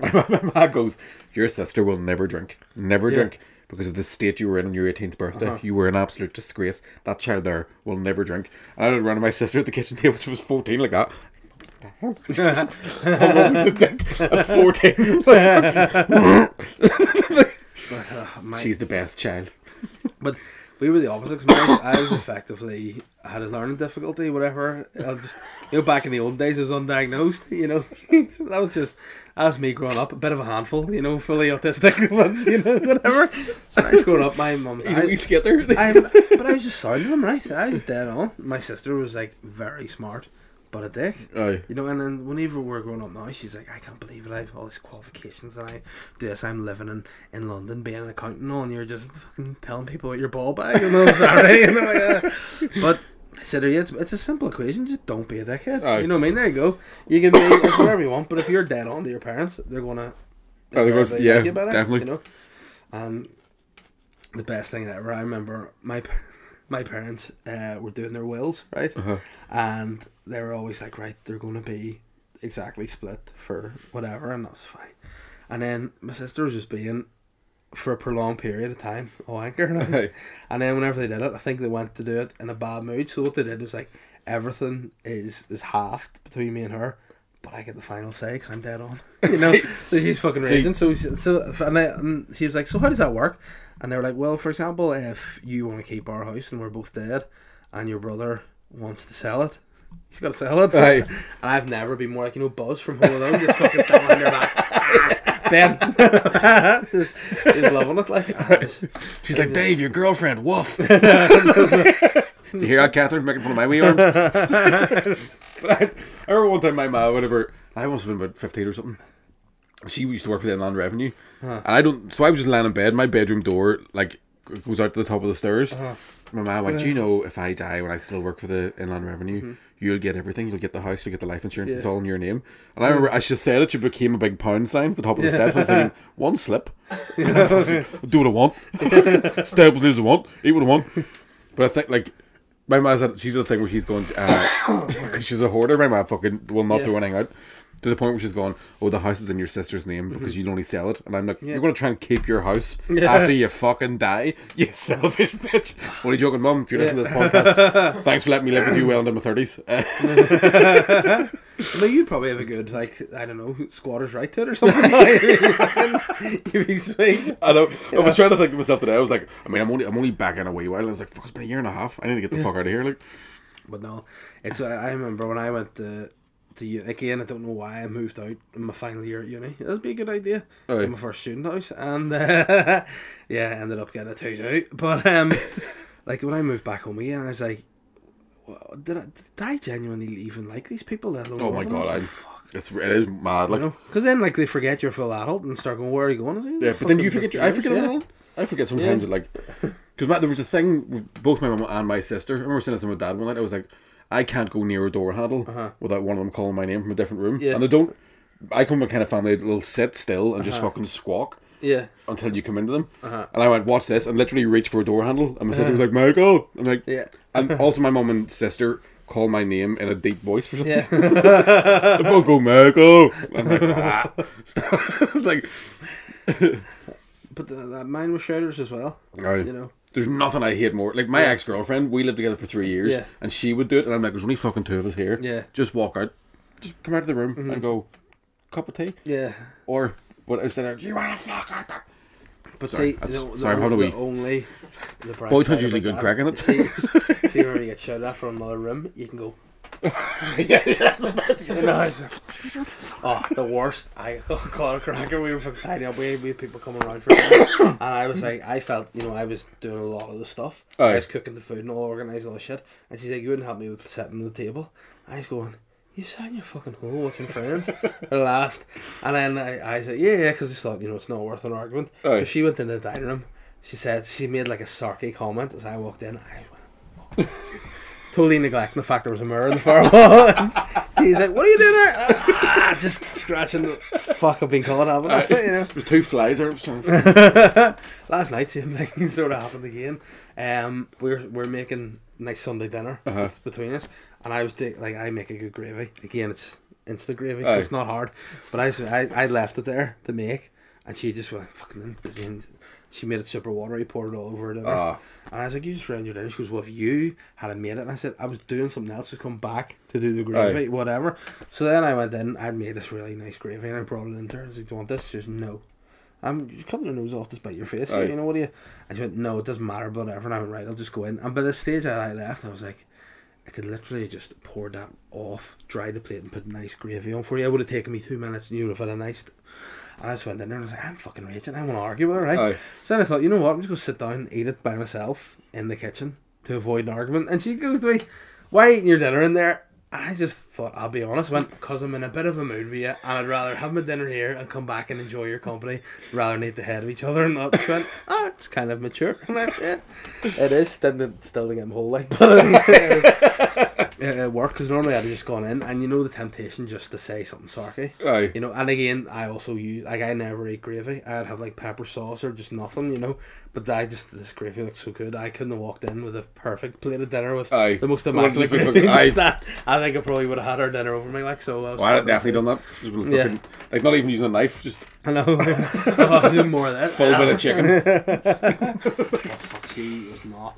my, ma goes, your sister will never drink, never Yeah. drink. Because of the state you were in on your 18th birthday, Uh-huh. you were an absolute disgrace. That child there will never drink. And I had run to my sister at the kitchen table, she was 14, like that. at 14. My- She's the best child. But we were the opposite. I was effectively I had a learning difficulty, whatever. I just you know back in the old days, I was undiagnosed. You know, that was just as me growing up, a bit of a handful. You know, fully autistic, but you know whatever. So I was growing up. My mum. He's a wee skater. I, but I was just sounding them right. I was dead on. My sister was like very smart, but a dick. Aye. You know, and then whenever we're growing up now, she's like, I can't believe it. I have all these qualifications and I do this. I'm living in, in London, being an accountant, and all, and you're just fucking telling people about your ball bag and on Saturday. You know, yeah. But I said, to her, yeah, it's, it's a simple equation. Just don't be a dickhead. Aye. You know what I mean? There you go. You can be whatever you want, but if you're dead on to your parents, they're gonna. Oh, they're gonna- yeah, like you better, definitely. You know, and the best thing ever. I remember my pa- my parents uh, were doing their wills, right? Uh-huh. and they were always like, right, they're going to be exactly split for whatever, and that was fine. And then my sister was just being for a prolonged period of time a wanker. And, then whenever they did it, I think they went to do it in a bad mood. So what they did was like everything is is halved between me and her. But I get the final say because I'm dead on, you know. so she's fucking raging. So, she- so and, I, and she was like, "So how does that work?" And they were like, "Well, for example, if you want to keep our house and we're both dead, and your brother wants to sell it, he's got to sell it." Aye. And I've never been more like you know Buzz from Home Alone, just fucking standing on your back. ben, just, he's loving it. Like, ah, it's- She's like, Dave, your girlfriend, woof. Do you hear that, Catherine, making fun of my wee arms? but I, I remember one time my mom, whatever, I must have been about 15 or something. She used to work for the Inland Revenue. And I don't, so I was just lying in bed. My bedroom door, like, goes out to the top of the stairs. Uh-huh. My mom went, Do you know if I die when I still work for the Inland Revenue, mm-hmm. you'll get everything. You'll get the house, you'll get the life insurance. It's all in your name. And I remember I just said it, she became a big pound sign at the top of the steps. I was thinking, one slip. Do what I want. Stay up as I want. Eat what I want. But I think, like, my mom said she's the thing where she's going, because uh, she's a hoarder. My mom fucking will not Yeah. throw anything out. To the point where she's gone, oh, the house is in your sister's name because you'll only sell it. And I'm like, you're going to try and keep your house Yeah. after you fucking die, you selfish bitch. Only joking, mum. If you're listening to this podcast, thanks for letting me live with you well into my 30s. Uh, I mean, you'd probably have a good, like, I don't know, squatter's right to it or something. You'd be sweet. I know. I was trying to think to myself today. I was like, I mean, I'm only, I'm only back in a wee while. And I was like, fuck, it's been a year and a half. I need to get the fuck out of here. Like, But no, it's. I remember when I went to, to again. I don't know why I moved out in my final year at uni. That'd be a good idea. Aye. In my first student house, and uh, yeah, ended up getting a two out. But um, like when I moved back home again, I was like, well, did I, did I genuinely even like these people? Alone oh my god, I'm, it's, it is mad. Like, You know, because then like they forget you're a full adult and start going, "Where are you going?" I like, Yeah, but then you forget. Your, I forget. Yeah. I forget sometimes that like because there was a thing with both my mum and my sister. I remember saying this to my dad one night. I was like, I can't go near a door handle Uh-huh. without one of them calling my name from a different room. Yeah. And they don't. I come from a kind of family that'll sit still and just fucking squawk Yeah. until you come into them. Uh-huh. And I went, watch this, and literally reached for a door handle. And my sister was like, Michael. I'm like, Yeah. and also my mum and sister call my name in a deep voice for something. Yeah. they both go, Michael. I'm like, ah, stop. like, but the, that mine was shouters as well. Right. You know. There's nothing I hate more. Like my ex girlfriend, we lived together for three years, Yeah. and she would do it, and I'm like, "There's only fucking two of us here. Yeah. just walk out, just come out of the room and mm-hmm. go, cup of tea, Yeah. or what I was saying, do you want to fuck out there? But Sorry, see, that's- the, the, sorry, how do we- the only the Boy, usually good crack in it. Uh, see, see where you get shouted at from another room, you can go. yeah, that's the best. It's- oh, the worst. I called a cracker. We were fucking tidying up. We we had people coming around for dinner, and I was like, I felt, you know, I was doing a lot of the stuff. Aye. I was cooking the food and all organised all the shit. And she's like, you wouldn't help me with setting the table. I was going. You sat in your fucking hole watching Friends at last, and then I, I said, yeah, yeah, because I just thought, you know, it's not worth an argument. Aye. So she went into the dining room. She said she made like a sarky comment as I walked in. I went, totally neglecting the fact there was a mirror in the far wall. He's like, "What are you doing there?" Ah, just scratching the fuck. I've been caught, I? You know. There's two flies there. so- Last night, same thing sort of happened again. Um, we're we're making nice Sunday dinner Uh-huh. between us, and I was take, like, I make a good gravy. Again, it's instant gravy, Aye. so it's not hard. But I, I I left it there to make, and she just went fucking busy. And she made it super watery, poured it all over dinner. Ah. And I was like, you just ruined your dinner. She goes, well, if you had made it. And I said, I was doing something else, just come back to do the gravy, Aye. whatever. So then I went in, I'd made this really nice gravy, and I brought it in to her. I said, do you want this? She goes, no. I'm just cutting your nose off to spite your face. Aye. You know, what do you? And she went, no, it doesn't matter, but whatever. And I went, right, I'll just go in. And by the stage I left, I was like, I could literally just pour that off, dry the plate, and put nice gravy on for you. It would have taken me two minutes, and you would have had a nice. And I just went in there and I was like, I'm fucking raging. I want to argue with her, right? Aye. So then I thought, you know what? I'm just going to sit down and eat it by myself in the kitchen to avoid an argument. And she goes to me, Why are you eating your dinner in there? And I just thought, I'll be honest, went, because I'm in a bit of a mood with you, and I'd rather have my dinner here and come back and enjoy your company rather than eat the head of each other. And not she went, Oh, it's kind of mature. And I, yeah, it is. Then still didn't get my whole like, but it was, uh, at work because normally I'd have just gone in, and you know the temptation just to say something sarky. Aye. You know, and again, I also use like I never eat gravy. I'd have like pepper sauce or just nothing, you know. But I just this gravy looks so good. I couldn't have walked in with a perfect plate of dinner with Aye. the most The ones immaculate you gravy. fucking- Just that, I think I probably would have had our dinner over me like so. I well, I'd have definitely done that. Just been Yeah. Like not even using a knife, just I know. oh, I did more of that. full bit of chicken. Oh, fuck, she was not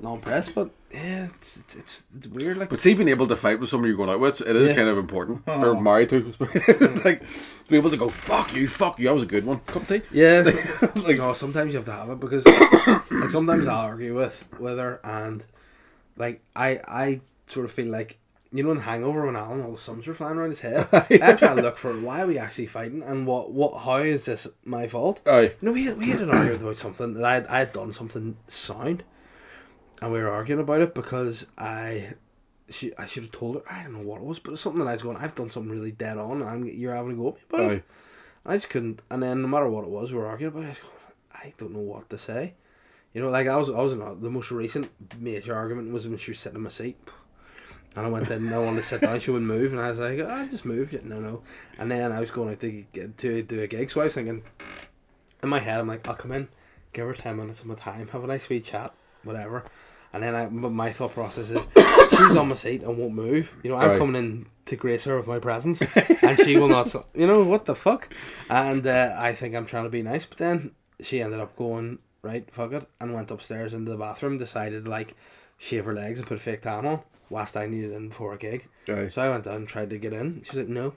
not impressed, but yeah, it's it's, it's, it's weird. Like, But see, being able to fight with somebody you're going out with, it is Yeah. kind of important. Or married to, mm. like, to be able to go, fuck you, fuck you, that was a good one. Cup of tea. yeah, like, no, sometimes you have to have it because like sometimes I argue with with her and like I I sort of feel like you know in Hangover when Alan all the suns were flying around his head. I'm trying to look for why are we actually fighting and what what how is this my fault? aye. No, we had, we had an argument about something that I had, I had done something sound, and we were arguing about it because I, she I should have told her I don't know what it was, but it's something that I was going. I've done something really dead on, and you're having to go at me about it. I just couldn't. And then no matter what it was, we were arguing about it. I, was going, I don't know what to say. You know, like I was I was in a, the most recent major argument was when she was sitting in my seat. And I went in and I wanted to sit down, she wouldn't move, and I was like, I just moved. It, no, no. And then I was going out to get to do a gig, so I was thinking, in my head, I'm like, I'll come in, give her 10 minutes of my time, have a nice wee chat, whatever. And then I, my thought process is, she's on my seat and won't move. You know, I'm Right. coming in to grace her with my presence, and she will not. You know what the fuck? And uh, I think I'm trying to be nice, but then she ended up going right, fuck it, and went upstairs into the bathroom, decided like shave her legs and put a fake tan on. Whilst I needed in for a gig, Aye. so I went down and tried to get in. She's like, no.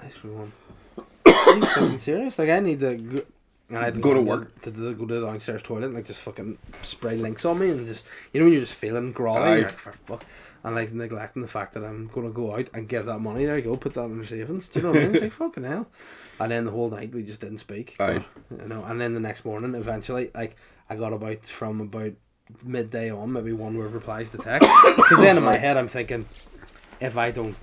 I just went, Are you fucking serious? Like, I need to and I had Go to work. To, the, go to the downstairs toilet and, like, just fucking spray links on me and just, you know, when you're just feeling groggy, like, for fuck. And, like, neglecting the fact that I'm going to go out and give that money. There you go, put that in your savings. Do you know what I mean? It's like, fucking hell. And then the whole night we just didn't speak. But, you know, and then the next morning, eventually, like, I got about from about midday on, maybe one word replies to text. Because then in my head, I'm thinking, if I don't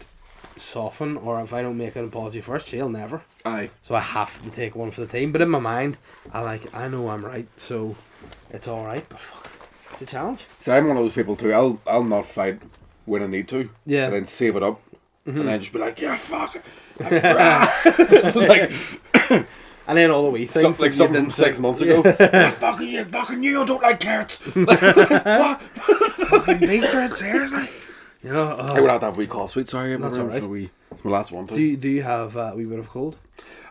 soften or if I don't make an apology first, she'll never. Aye. So I have to take one for the team. But in my mind, I like I know I'm right, so it's all right. But fuck, it's a challenge. So I'm one of those people too. I'll I'll not fight when I need to. Yeah. And then save it up. And mm-hmm. then just be like, yeah, fuck like, And then all the wee things, some, like something six think- months ago. Yeah. fucking you, fucking you, I don't like carrots. what? fucking beetroot, seriously. You know, oh. I would have to have a wee cough sweet, sorry. I'm That's around alright. wee. It's my last one too. do you, do you have uh, a wee bit of cold?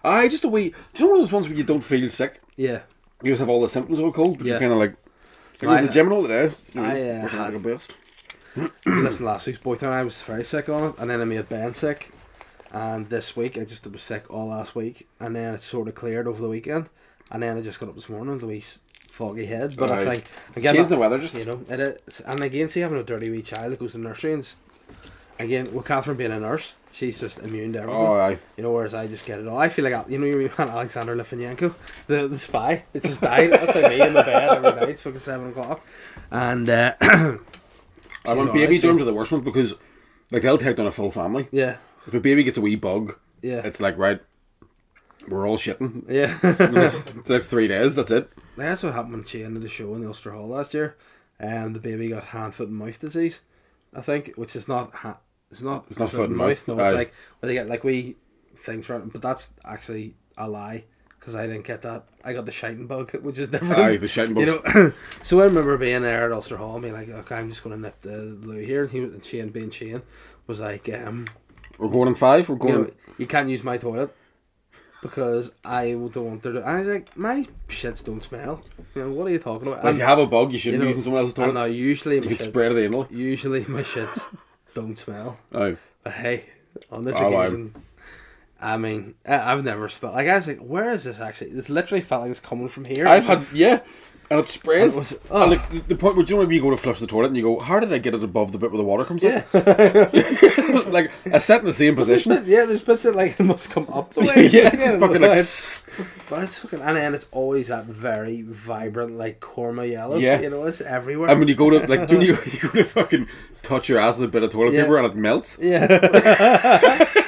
Aye, just a wee. Do you know one of those ones where you don't feel sick? Yeah, You just have all the symptoms of a cold, but Yeah. you're kind of like. I go I- to the gym and all the day. You know, I, uh, had- like a beast. listen, last week's boy town I was very sick on it, and then I made Ben sick, and this week I just was sick all last week, and then it sort of cleared over the weekend, and then I just got up this morning with a wee foggy head. But I Aye. think It's changing the weather, just you know, it is, and again, see having a dirty wee child that goes to nursery, and again with Catherine being a nurse, she's just immune to everything. Oh, aye. You know, whereas I just get it all. I feel like I- you know, you man Alexander Litvinenko, the the spy that just died. That's like me in the bed every night. It's fucking seven o'clock, and uh, I want baby alright, germs are the worst ones because, like, they'll take down a full family. yeah, If a baby gets a wee bug, yeah, it's like right, we're all shitting. yeah. the next, the next three days, that's it. That's what happened when she ended the show in the Ulster Hall last year. Um, the baby got hand, foot, and mouth disease, I think, which is not ha- it's not It's not foot and mouth, No, it's aye. like where they get like wee things from. But that's actually a lie because I didn't get that. I got the shiting bug, which is different. Aye, the shitting you know. so I remember being there at Ulster Hall, and being like, "Okay, I'm just going to nip the loo here." And he was- and Shane, being Shane, was like, um, We're going in five. We're you, going. know, you can't use my toilet because I don't want to. do-" And I was like, my shits don't smell. You know, what are you talking about? But if you have a bug, you shouldn't you be using someone else's toilet. No, uh, usually You my can shit, spread it anally. usually my shits don't smell. Oh, But hey, on this Oh, wow. occasion, I mean, I, I've never smelled. Like I was like, where is this actually? This literally felt like it's coming from here. I've had yeah, and it sprays. And it was- And, oh. like ah. the, the point where do you know when you go to flush the toilet and you go, how did I get it above the bit where the water comes yeah, up? like I sat in the same position. yeah. There's bits that like it must come up the way. yeah, it's just fucking like. But it's fucking, and then it's always that very vibrant, like korma yellow. Yeah. you know, it's everywhere. And when you go to like, do you, you go to fucking touch your ass with a bit of toilet Yeah. paper and it melts? yeah.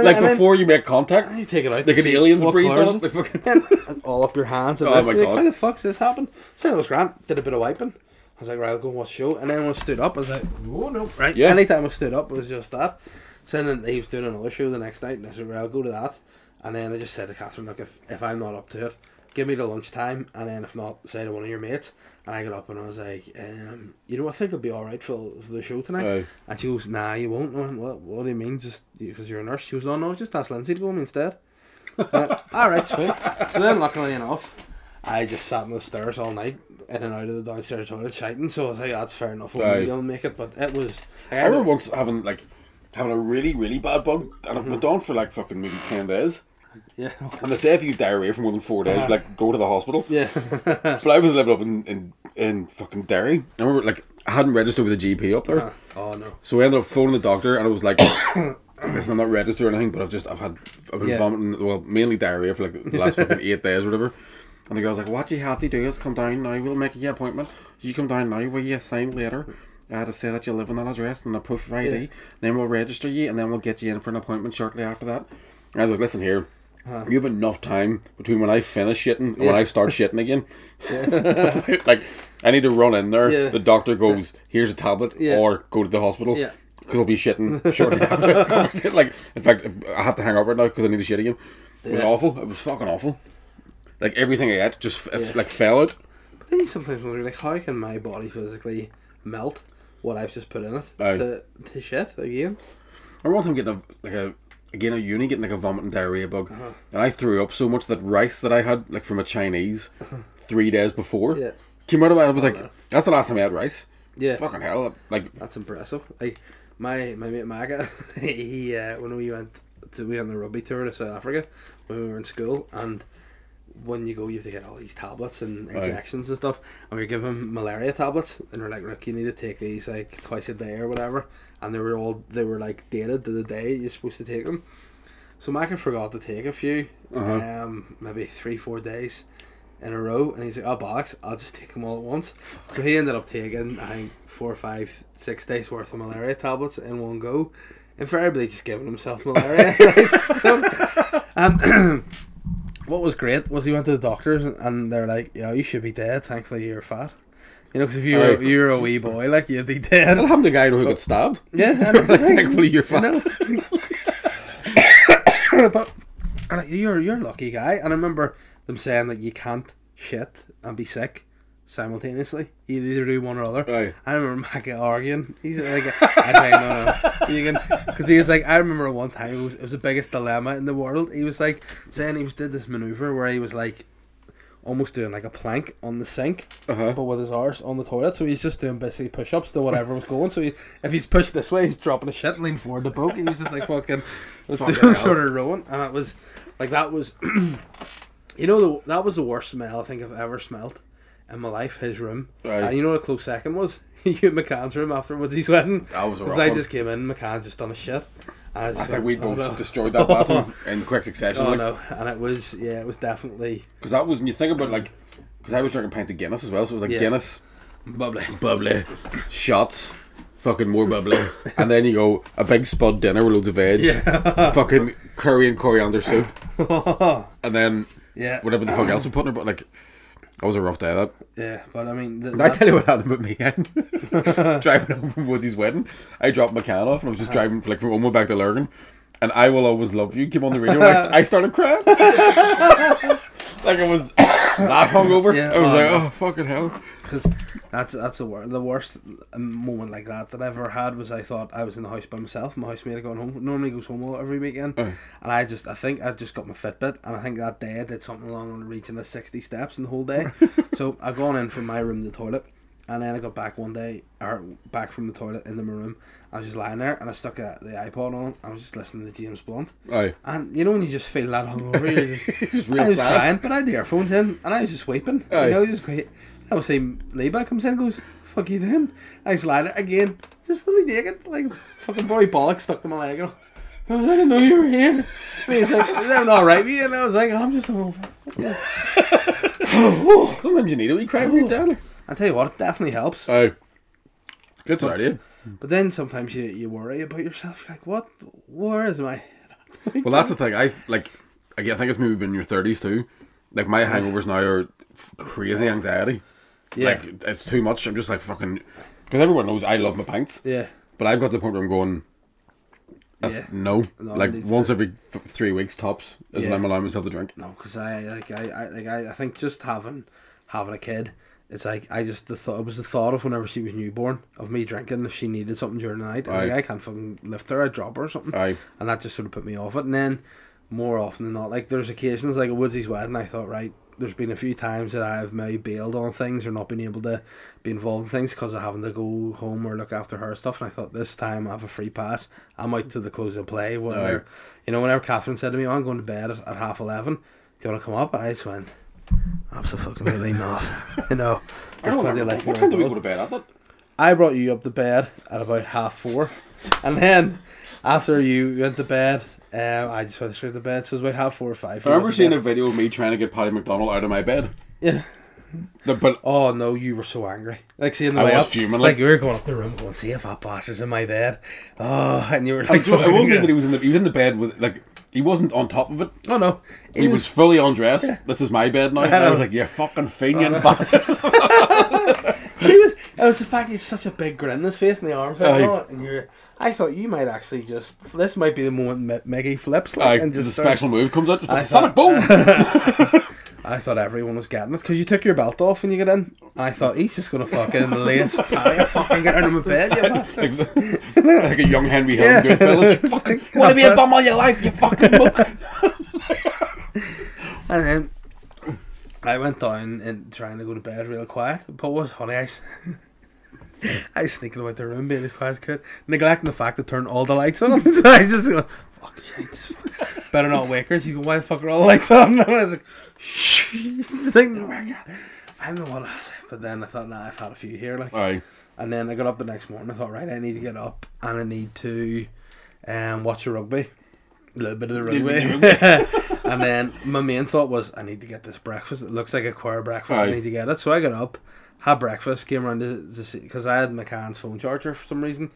Like and then- before you make contact, and you take it out, like an alien's colours on it-. Like fucking. all up your hands. And Oh my You're like, God. How the fuck's this happen? Said it was grand. Did a bit of wiping. I was like, right, I'll go and watch the show. And then when I stood up, I was like, oh no, right. Yeah. Anytime I stood up, it was just that. So then he was doing another show the next night, and I said, right, I'll go to that. And then I just said to Catherine, look, if, if I'm not up to it, give me the lunchtime, and then if not, say to one of your mates. And I got up and I was like, um, you know, I think I'll be all right for, for the show tonight. Aye. And she goes, nah, you won't. I went, what, what do you mean? Just because you're a nurse? She goes, no, no, just ask Lindsay to go with me instead. Went, all right, sweet. So then, luckily enough, I just sat on the stairs all night, in and out of the downstairs toilet, shouting. So I was like, that's fair enough. Aye. We don't make it, but it was. Like, I remember once having like having a really really bad bug, and it went on for like fucking maybe ten days. Yeah. And they say if you get diarrhea for more than four days, like go to the hospital. Yeah. But I was living up in in, in fucking Derry. I remember like I hadn't registered with the GP up there, oh, no. so we ended up phoning the doctor, and it was like. Listen, I'm not registered or anything, but I've just I've had I've been Yeah. vomiting well mainly diarrhea for like the last fucking eight days or whatever. And the girl's like, "What you have to do is come down now. We'll make you an appointment. You come down now. Will you sign later? Uh, to say that you live in that address and a proof of ID. Then we'll register you, and then we'll get you in for an appointment shortly after that." And I was like, "Listen here, Huh. you have enough time between when I finish shitting and when I start shitting again. like, I need to run in there. Yeah. The doctor goes, "Here's a tablet," Yeah. or go to the hospital." Yeah. Because I'll be shitting shortly after. Like, in fact, if I have to hang up right now because I need to shit again. It was awful. It was fucking awful. Like everything I ate just f- Yeah. like fell out. But then you sometimes wonder, like, how can my body physically melt what I've just put in it Aye. to, to shit again? I remember one time getting a like a again a uni getting like a vomit and diarrhea bug, and I threw up so much that rice that I had like from a Chinese three days before Yeah. came out of it. I was like, no. that's the last time I had rice. Yeah. Fucking hell! Like That's impressive. Like my my mate Maga, he uh, when we went to we went on a rugby tour to South Africa when we were in school, and when you go, you have to get all these tablets and injections and stuff, and we were given malaria tablets, and they're like, look, you need to take these like twice a day or whatever, and they were all they were like dated to the day you're supposed to take them. So Maga forgot to take a few, Uh-huh. um, maybe three four days. In a row, and he's like, "Oh, bollocks! I'll just take them all at once." So he ended up taking, I think, four, five, six days worth of malaria tablets in one go, invariably just giving himself malaria. right? So, um, what was great was he went to the doctors and- and they're like, "Yeah, you should be dead. Thankfully, you're fat." You know, because if you were Aye. you were a wee boy, like you'd be dead. I am the guy who got stabbed. Yeah, and like, Thankfully, you're you fat. know. but and like, you're you're a lucky guy, and I remember them saying that you can't shit and be sick simultaneously. You either do one or other. Aye. I remember Mac arguing. He's like, I think no, no, you can, because he was like, I remember one time it was, it was the biggest dilemma in the world. He was like saying he was did this maneuver where he was like almost doing like a plank on the sink, Uh huh. but with his arse on the toilet. So he's just doing basically push ups to whatever was going. So he, if he's pushed this way, he's dropping a shit and leaning forward to poke. He was just like fucking, Fucking sort of rowing, and it was like that was, you know, the, that was the worst smell I think I've ever smelled in my life. His room, Aye. and you know what a close second was? you McCann's room afterwards. He's wedding. That was a Because rough I one. just came in, McCann just done a shit. I, I think went, we oh, both no. destroyed that bathroom in quick succession. Oh like, no! And it was yeah, it was definitely Because that was, when you think about like, because I was drinking pints of Guinness as well, so it was like Yeah. Guinness, bubbly. bubbly, shots, fucking more bubbly, and then you go a big spud dinner with loads of veg, Yeah. fucking curry and coriander soup, and then yeah, whatever the fuck else we put in it. But like, that was a rough day. That yeah. But I mean, Did I tell you what happened with me? And driving home from Woodsy's wedding, I dropped my can off and I was just uh-huh. driving like from Omagh back to Lurgan. And I will always love you. Came on the radio, and I, st- I started crying. like I was that hungover. Yeah, I was oh, like, oh fucking hell. because that's that's the worst. The worst moment like that that I ever had was I thought I was in the house by myself. My housemate had gone home. Normally goes home all- every weekend, and I just I think I just got my Fitbit, and I think that day I did something along on reaching the sixty steps in the whole day. so I've gone in from my room to the toilet, and then I got back one day or back from the toilet into my room. I was just lying there, and I stuck the iPod on. I was just listening to James Blunt. Aye. And you know when you just feel that hungover, you're just, Just real I was sad. crying, but I had the earphones in, and I was just weeping. Aye. You know, just wait. I was saying, Leba comes in, and goes, "Fuck you him." I was lying there again, just fully naked, like fucking boy bollocks stuck to my leg. And I was, I didn't know you were here. And he's like, "Is that all right with you?" And I was like, "I'm just hungover." Sometimes you need a wee cry when you're down. I tell you what, it definitely helps. Aye. Good But- idea. But then sometimes you, you worry about yourself. You're like, "What? Where is my?" Well, that's the thing. I like. I think it's maybe been in your thirties too. Like my hangovers now are crazy anxiety. Yeah. Like it's too much. I'm just like fucking because everyone knows I love my pints, Yeah. but I've got to the point where I'm going. Yeah. No, No, like once to- every f- three weeks tops is when Yeah. I'm allowing myself to drink. No, because I like I, I like I, I think just having having a kid, it's like I just the thought it was the thought of whenever she was newborn of me drinking if she needed something during the night. Like I can't fucking lift her, I'd drop her or something, Aye, and that just sort of put me off it. And then more often than not, like there's occasions like at Woodsy's wedding, I thought right. There's been a few times that I've maybe bailed on things or not been able to be involved in things because of having to go home or look after her stuff. And I thought this time I have a free pass. I'm out to the close of play. Whatever, Aye. you know. Whenever Catherine said to me, oh, "I'm going to bed at, at half 11 do you want to come up?" and I just went, "Absolutely not." you know, I there's don't plenty of life What time do we go to bed? I brought you up to bed at about half four, and then after you went to bed, um, I just went straight to bed. So it was about half four or five. I remember seeing a video of me trying to get Paddy McDonald out of my bed. Yeah. The- but Oh no, you were so angry. Like seeing the I way was up, fuming, Like like- you were going up the room, going, "See if that bastard's in my bed." Oh, and you were like, it wasn't that he was in the he was in the bed with like he wasn't on top of it. "Oh no," He was fully undressed. This is my bed now. And I was like, "You're fucking fiend, uh, bastard!" But he was. It was the fact he's such a big grin in his face and the arms out, Aye. Oh, and you're. I thought you might actually just. This might be the moment Me- Meggie flips, like, Aye, and just special move comes out. Just like, sonic boom. I thought everyone was getting it because you took your belt off when you get in. And I thought he's just gonna fucking lace Paddy a fucking get out of my bed, you bastard. like, like a young Henry Hill, Yeah. Goodfellas. You fucking want to be a bum all your life, you fucking book. And then I went down and trying to go to bed real quiet. But what was funny, I was sneaking about the room being as quiet as could, neglecting the fact to turn all the lights on. so I just go, fuck, shit, better not wake her. She go, why the fuck are all the lights on? And I was like, shh. She's like, "No, I'm the one. But then I thought, nah, I've had a few here. Like, Aye, and then I got up the next morning. I thought, right, I need to get up and I need to um, watch the rugby, a little bit of the rugby. and then my main thought was, I need to get this breakfast. It looks like a choir breakfast. I need to get it. So I got up, had breakfast, came around to, to see because I had McCann's phone charger for some reason.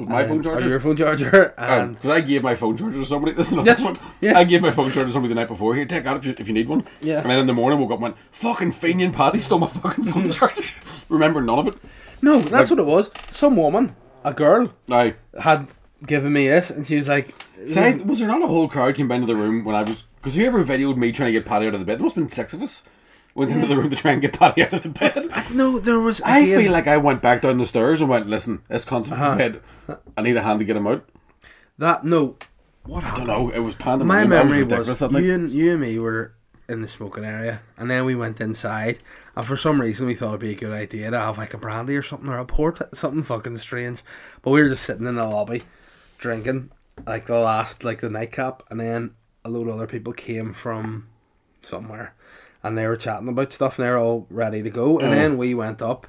With my And phone charger. your phone charger, oh, um, and Because I gave my phone charger to somebody. This is not Yes, this one. yeah. I gave my phone charger to somebody the night before. Here, take that if you, if you need one. Yeah. And then in the morning, woke up and went, fucking Fenian Paddy stole my fucking phone charger. Remember none of it. no, that's what it was. Some woman, a girl, I had given me this, and she was like, See, I- was there not a whole crowd came into the room when I was? Because whoever videoed me trying to get Paddy out of the bed, there must have been six of us went into the room to try and get Paddy out of the bed. "No, there was." I again- feel like I went back down the stairs and went, listen, this cunt's Uh-huh. bed. I need a hand to get him out. that. No, what I happened? don't know. It was My pandemonium. I memory was that you and you and me were in the smoking area, and then we went inside, and for some reason we thought it'd be a good idea to have like a brandy or something or a port, something fucking strange. But we were just sitting in the lobby, drinking like the last like the nightcap, and then a load of other people came from somewhere, and they were chatting about stuff, and they're all ready to go, and Mm. then we went up.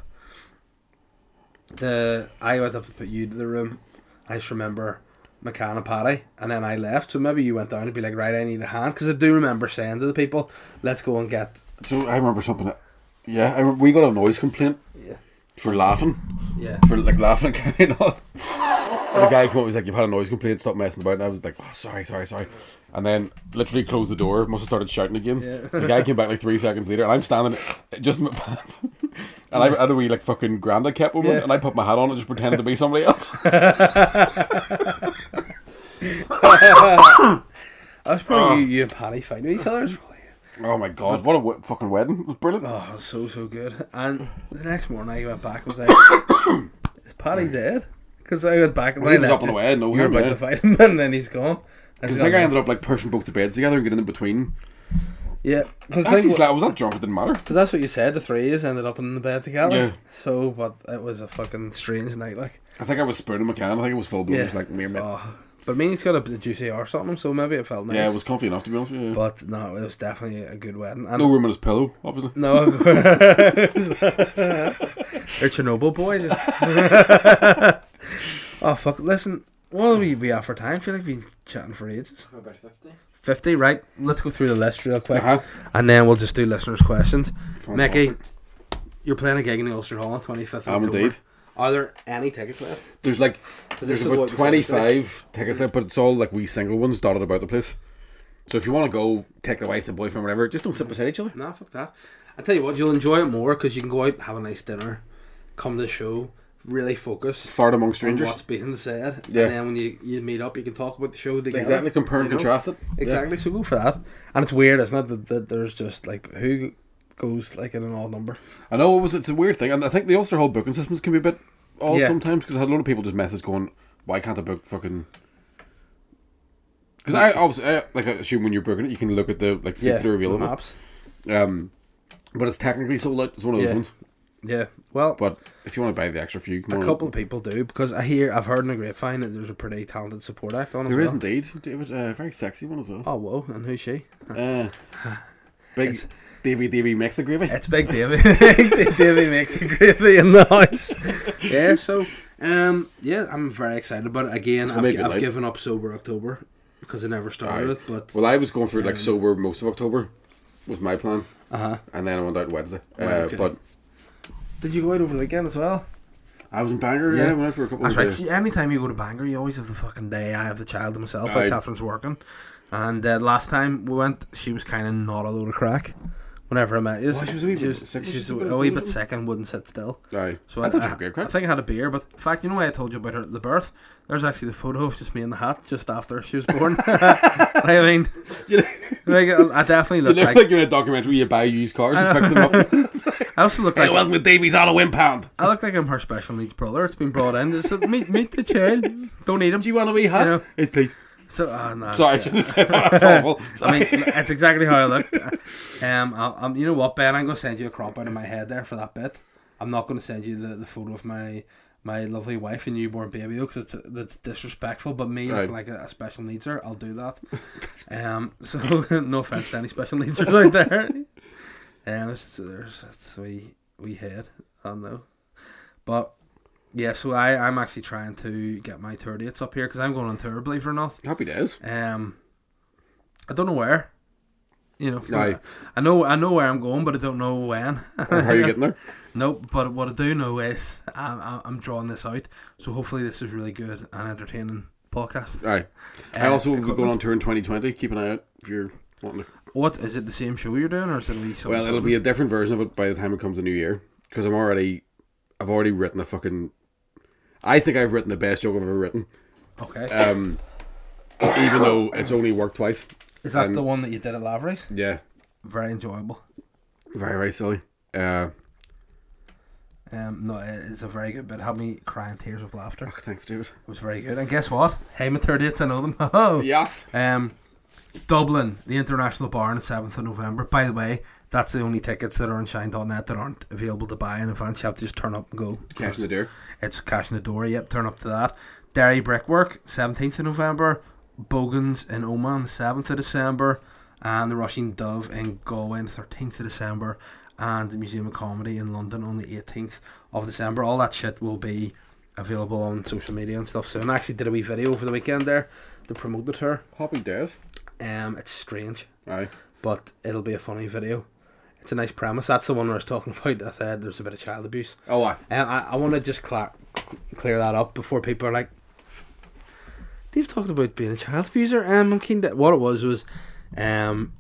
The I went up to put you to the room. I just remember McCann and Paddy, and then I left. So maybe you went down to be like, right, I need a hand, because I do remember saying to the people, let's go and get. So I remember something. That, yeah, I we got a noise complaint Yeah. for laughing, Yeah. for like laughing and all. And the guy came up, he was like, "You've had a noise complaint. Stop messing about." And I was like, "Oh, sorry, sorry, sorry." And then literally closed the door. Must have started shouting again. Yeah. The guy came back like three seconds later, and I'm standing just in my pants. And I had a wee like fucking granda kept moment, Yeah. and I put my hat on and just pretended to be somebody else. That's probably oh. you, you and Paddy fighting each other. It was probably- oh my god, what a w- fucking wedding! It was brilliant. Oh, it was so, so good. And the next morning I went back and was like, is Paddy dead? Because I went back and Well, I left up and you- away, no, you were about yeah. to fight him, and then he's gone. I think I ended up like pushing both the beds together and getting in between. Yeah, because I was that drunk, it didn't matter. Because that's what you said. The three of us ended up in the bed together. Yeah. So, but it was a fucking strange night, like. I think I was spooning McCann. I think it was full blown, Yeah. just like me and me. Oh, but I mean, he's got a juicy arse on him, so maybe it felt nice. Yeah, it was comfy enough to be honest with you. But no, it was definitely a good wedding. And no room in his pillow, obviously. no, they're Chernobyl boy. Just oh fuck! Listen, what will we be at for time? I feel like we've been chatting for ages. About 50. Fifty, right? Let's go through the list real quick, Uh-huh. and then we'll just do listeners' questions. Mickey, you're playing a gig in the Ulster Hall on twenty fifth. I'm indeed. Are there any tickets left? There's like there's about what we said, it's like- 25 tickets left, but it's all like wee single ones dotted about the place. So if you want to go, take the wife, the boyfriend, whatever, just don't sit beside each other. No, fuck that. I tell you what, you'll enjoy it more because you can go out, have a nice dinner, come to the show, really focus Fart among on strangers. what's being said, Yeah. and then when you, you meet up, you can talk about the show together. Exactly. Compare and You know? contrast it. Exactly. So go for that. And it's weird, isn't it? That, that there's just like who goes like in an odd number. I know it was. It's a weird thing, and I think the Ulster Hall booking systems can be a bit odd Yeah. sometimes because I had a lot of people just message going, "Why can't I book fucking?" Because I obviously I, like I assume when you're booking it, you can look at the like see that are available. maps. Um, but it's technically sold out. It's one of those Yeah. ones. Yeah. Well, But if you want to buy the extra few, a couple of people do because I hear I've heard in the grapevine that there's a pretty talented support act on. There well. is indeed, David. Uh, very sexy one as well. Oh whoa! And who's she? Uh, big It's- Davy Davy mix of gravy. It's Big Davy. Davy makes a gravy in the house. Yeah, so um, yeah, I'm very excited about it. Again, I've, gonna be a good I've given up sober October because I never started Aye. it. But Well, I was going for Um, like sober most of October, was my plan, uh huh. and then I went out Wednesday. Uh, okay. But Did you go out over the weekend as well? I was in Bangor. Yeah. Yeah, went out for a couple That's of right. days. See, anytime you go to Bangor, you always have the fucking day. I have the child to myself. Aye. Like Catherine's working, and uh, last time we went, she was kind of not a load of crack. Whenever I met you, Why, she was a wee she bit was, sick, she was was she a, a bit a wee bit sick and wouldn't sit still. Aye. So I thought you were great I think I had a beer, but in fact, you know why I told you about her at the birth? There's actually the photo of just me in the hat just after she was born. I mean, like, I definitely You look look like, like, you're in a documentary. You buy used cars and fix them up. I also look like welcome to Davy's Auto Impound. I look like I'm her special needs brother. It's been brought in. Just said, meet meet the child. Don't need him. Do you want a wee hat? You know. Yes, please. So uh, no, Sorry, I it's- should have said that. That's awful. I mean, it's exactly how I look. Um, I'll, um, you know what, Ben? I'm gonna send you a crop out of my head there for that bit. I'm not gonna send you the, the photo of my my lovely wife and newborn baby though, because it's that's disrespectful. But me Right. looking like a, a special needs her, I'll do that. um, so no offense to any special needs out there. Um, it's, there's that's we we head. I know, but. Yeah, so I, I'm actually trying to get my 30th up here because I'm going on tour, believe it or not. Happy days. Um, I don't know where. You know, Aye. I know I know where I'm going, but I don't know when. Or how are you getting there? Nope. But what I do know is I'm, I'm- drawing this out, so hopefully this is really good and entertaining podcast. Aye. I Uh, also will be going on tour in 2020. Keep an eye out if you're wanting to. What is it? The same show you're doing, or is it a wee something? Well, it'll be a different version of it by the time it comes the new year. Because I'm already, I've already written a fucking. I think I've written the best joke I've ever written. okay. Um, even though it's only worked twice. is that um, the one that you did at Lavery's? Yeah, Very enjoyable. very very silly. Uh, Um, no, it's a very good bit. It had me crying tears of laughter. oh, thanks, David. It was very good. And guess what? Hey, my 30th, I know them. Oh. Yes. Um, Dublin, the International Bar on the 7th of November. By the way, that's the only tickets that are on shine.net that aren't available to buy in advance. You have to just turn up and go. Cash in the door. It's cash in the door. Yep, turn up to that. Derry Brickwork, 17th of November. Bogans in Omagh, 7th of December. And the Róisín Dubh in Galway, on the 13th of December. And the Museum of Comedy in London on the 18th of December. All that shit will be available on social media and stuff soon. I actually did a wee video over the weekend there to promote the tour. Happy days. Um, it's strange, Aye. but it'll be a funny video. It's a nice premise. That's the one where I was talking about. I said there's a bit of child abuse. Oh, aye. And I, I want to just clear, clear that up before people are like, they've talked about being a child abuser. Um, I'm keen to. What it was was, um,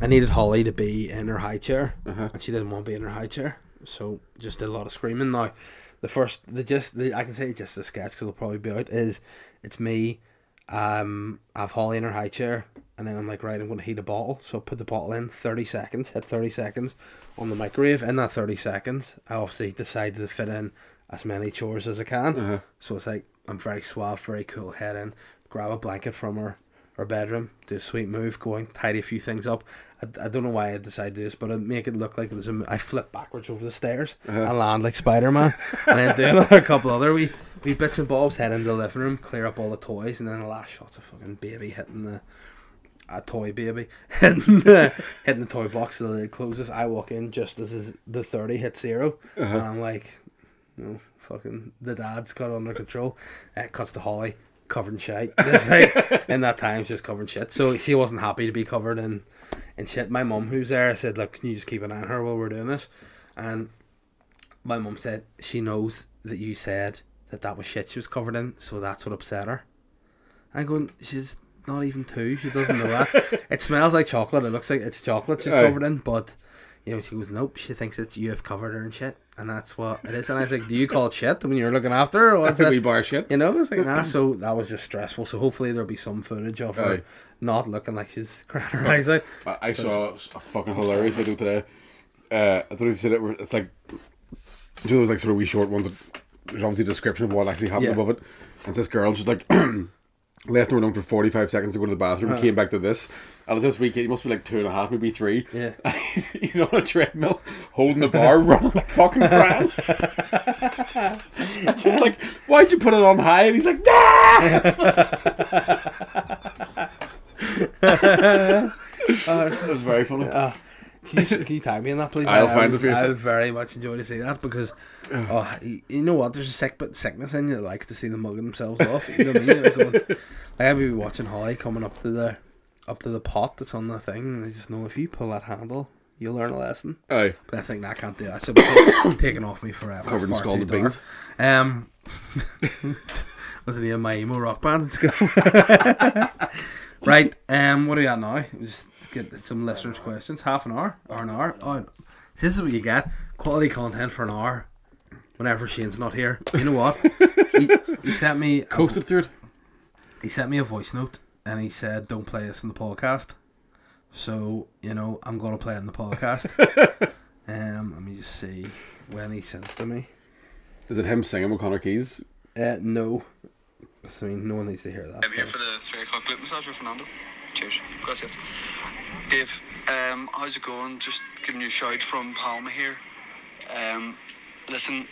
I needed Holly to be in her high chair, Uh-huh. and she didn't want to be in her high chair, so just did a lot of screaming. Now, the first, the just, the I can say just the sketch because it'll probably be out. Is it's me, um, I have Holly in her high chair, and then I'm like, right, I'm going to heat a bottle. So I put the bottle in, 30 seconds, hit 30 seconds on the microwave. In that 30 seconds, I obviously decided to fit in as many chores as I can. Uh-huh. So it's like, I'm very suave, very cool, head in, grab a blanket from her, her bedroom, do a sweet move, going, tidy a few things up. I, I don't know why I decided to do this, but I make it look like it was a, I flip backwards over the stairs Uh-huh. and land like Spider Man, and then do another couple other wee, wee bits and bobs, head into the living room, clear up all the toys, and then the last shot's a fucking baby hitting the a toy baby hitting the hitting the toy box the lid closes. I walk in just as the thirty hits 0 and Uh-huh. I'm like, no, fucking the dad's got it under control. It cuts to Holly covered in shit. Just like in that time, she's just covered in shit. So she wasn't happy to be covered in in shit. My mum, who's there, said, "Look, can you just keep an eye on her while we're doing this?" And my mum said she knows that you said that that was shit she was covered in, so that's what upset her. I'm going, she's not even two. She doesn't know that. it smells like chocolate. It looks like it's chocolate she's covered in, but You know, she goes, nope. She thinks it's you have covered her and shit, and that's what it is. And I was like, do you call it shit when you're looking after her? Or what's That's a wee it? bar shit. You know, it's like nah. So that was just stressful. So hopefully there'll be some footage of her Aye. not looking like she's crying her eyes out. I, I saw a fucking hilarious video today. Uh, I don't know if you've seen it. Where it's like, you know those like sort of wee short ones? That, there's obviously a description of what actually happened Yeah. above it. And it's this girl just like left her alone for 45 seconds to go to the bathroom, Uh-huh. came back to this. And this weekend, he must be like two and a half, maybe three. Yeah. And he's, he's on a treadmill, holding the bar, running like fucking crying. just like, why'd you put it on high? And he's like, nah! it was very funny. Uh, can, you, can you tag me in that, please? I'll I, find I, it for you. I very much enjoy to see that because, oh, you, know what? There's a sick bit sickness in you that likes to see them mugging themselves off. You know what I mean? Like, going, like I'd be watching Holly coming up to the up to the pot that's on the thing, and I just know if you pull that handle, you'll learn a lesson. Aye. But I think that can't do that. So taken off me forever. Covered in scalded beans. Um, was my emo rock band in school? right. Um, what are we at now? Just get some listeners' questions. Half an hour or an hour. Oh, so this is what you get: quality content for an hour. Whenever Shane's not here, you know what? he, he sent me. a- Coasted through it. he sent me a voice note and he said, "Don't play this in the podcast." So you know, I'm gonna play it in the podcast. um, let me just see when he sent it to me. Is it him singing with Connor Keys? Uh, no. I mean, no one needs to hear that. I'm here for the three o'clock glute massage with Fernando. Cheers. Gracias. Dave, um, how's it going? Just giving you a shout from Palma here. Um, listen,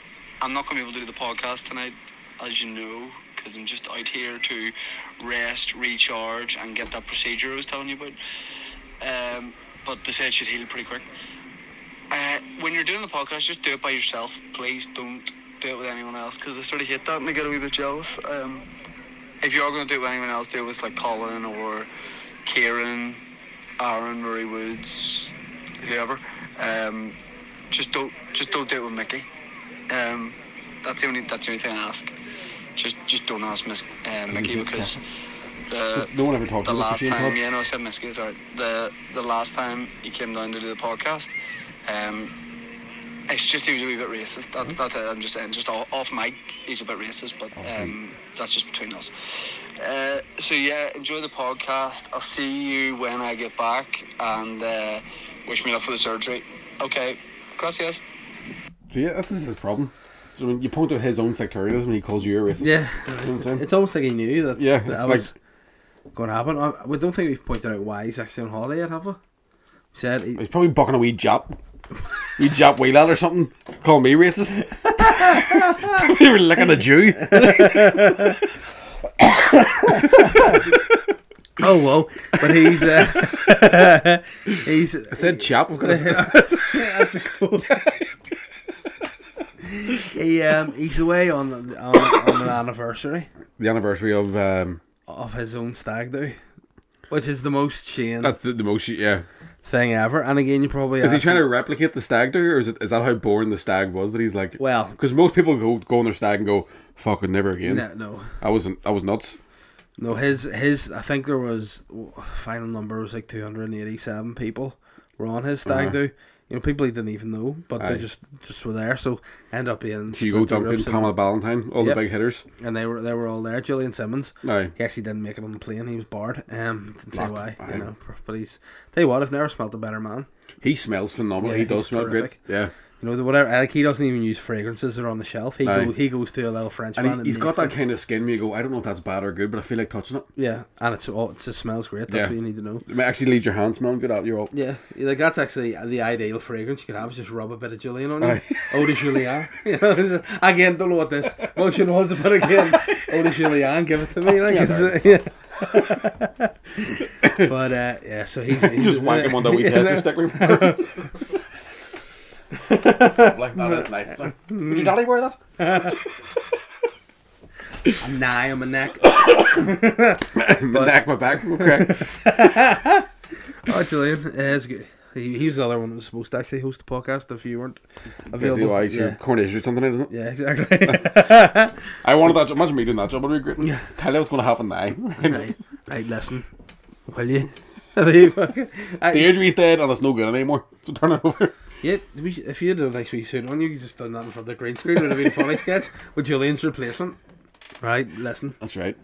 I'm not going to be able to do the podcast tonight, as you know, because I'm just out here to rest, recharge, and get that procedure I was telling you about. Um, but they said it should heal pretty quick. Uh, when you're doing the podcast, just do it by yourself. Please don't do it with anyone else, because I sort of hate that and I get a wee bit jealous. Um, if you are going to do it with anyone else, do it with like Colin or Kieran, Aaron, Murray Woods, whoever. Um, just don't, just don't do it with Mickey. Um, that's the only, that's the only thing I ask. Just, just don't ask Miss uh, Mickey because the No one ever talked the to last time, yeah, no, I said it's alright. The the last time he came down to do the podcast, um, it's just he was a wee bit racist. That's that's it. I'm just saying, just off, off mic, he's a bit racist, but um, that's just between us. Uh, so yeah, enjoy the podcast. I'll see you when I get back, and uh, wish me luck for the surgery. Okay, gracias. Yeah, this is his problem. So when you point out his own sectarianism, he calls you a racist. Yeah, You know what I'm saying? it's almost like he knew that. Yeah, that it's was going to happen. I, we don't think we've pointed out why he's actually on holiday yet, have we? We said he, He's probably bucking a wee Jap. wee Jap wheel out or something. Call me racist. we were looking at a Jew. oh well, but he's uh, he's I said chap. I've got a- that's a cool. He um he's away on on, on an anniversary the anniversary of um, of his own stag do, which is the most Shane that's the, the most. Yeah. thing ever. And again, you probably Is he trying to replicate the stag do, or is it is that how boring the stag was that he's like? Well, because most people go go on their stag and go, "Fuck it, never again." no, no, I wasn't. I was nuts. no. His his I think there was final number was like two hundred and eighty seven people were on his stag Uh-huh. do. You know, people he didn't even know, but Aye. they just just were there. So end up being Hugo Duncan, Pamela Ballantine, all Yep. the big hitters. and they were they were all there. Julian Simmons. Aye. He actually didn't make it on the plane. He was barred. Um, didn't say why. Aye. You know, but he's tell you what. I've never smelled a better man. He smells phenomenal. Yeah, he does smell terrific. great. Yeah. You know, the whatever. Like he doesn't even use fragrances that are on the shelf. He Aye. go, he goes to a little French And he, he's got that it. kind of skin where you go, I don't know if that's bad or good, but I feel like touching it. Yeah, and it's all it just smells great. That's Yeah. what you need to know. It may actually leave your hands smelling good out. You're all. Yeah, like that's actually the ideal fragrance you could have. Is just rub a bit of Julian on you. Eau de Julien. You know, again, don't know what this motion was, but again, Eau de Julien, give it to me. Like, it's, yeah. but uh, yeah, so he's, he's Just wank him on that wee Yeah, tester That's lovely. That is nice. Like, Would your daddy wear that? I'm nigh on my neck. my neck, my back. Okay. Oh, Julian, uh, good. He, he was the other one that was supposed to actually host the podcast if you weren't available. why yeah. coronation or something, isn't it? yeah, exactly. I wanted that job. Imagine me doing that job. It would be great. Yeah. Tell you what's going to happen now. right, right, listen. Will you? Are you fucking- I- dead and it's no good anymore. So turn it over. Yeah, we, if you had a nice wee suit on, you could just done that in front of the green screen. It would have been a funny sketch with Julian's replacement. Right, listen. That's right.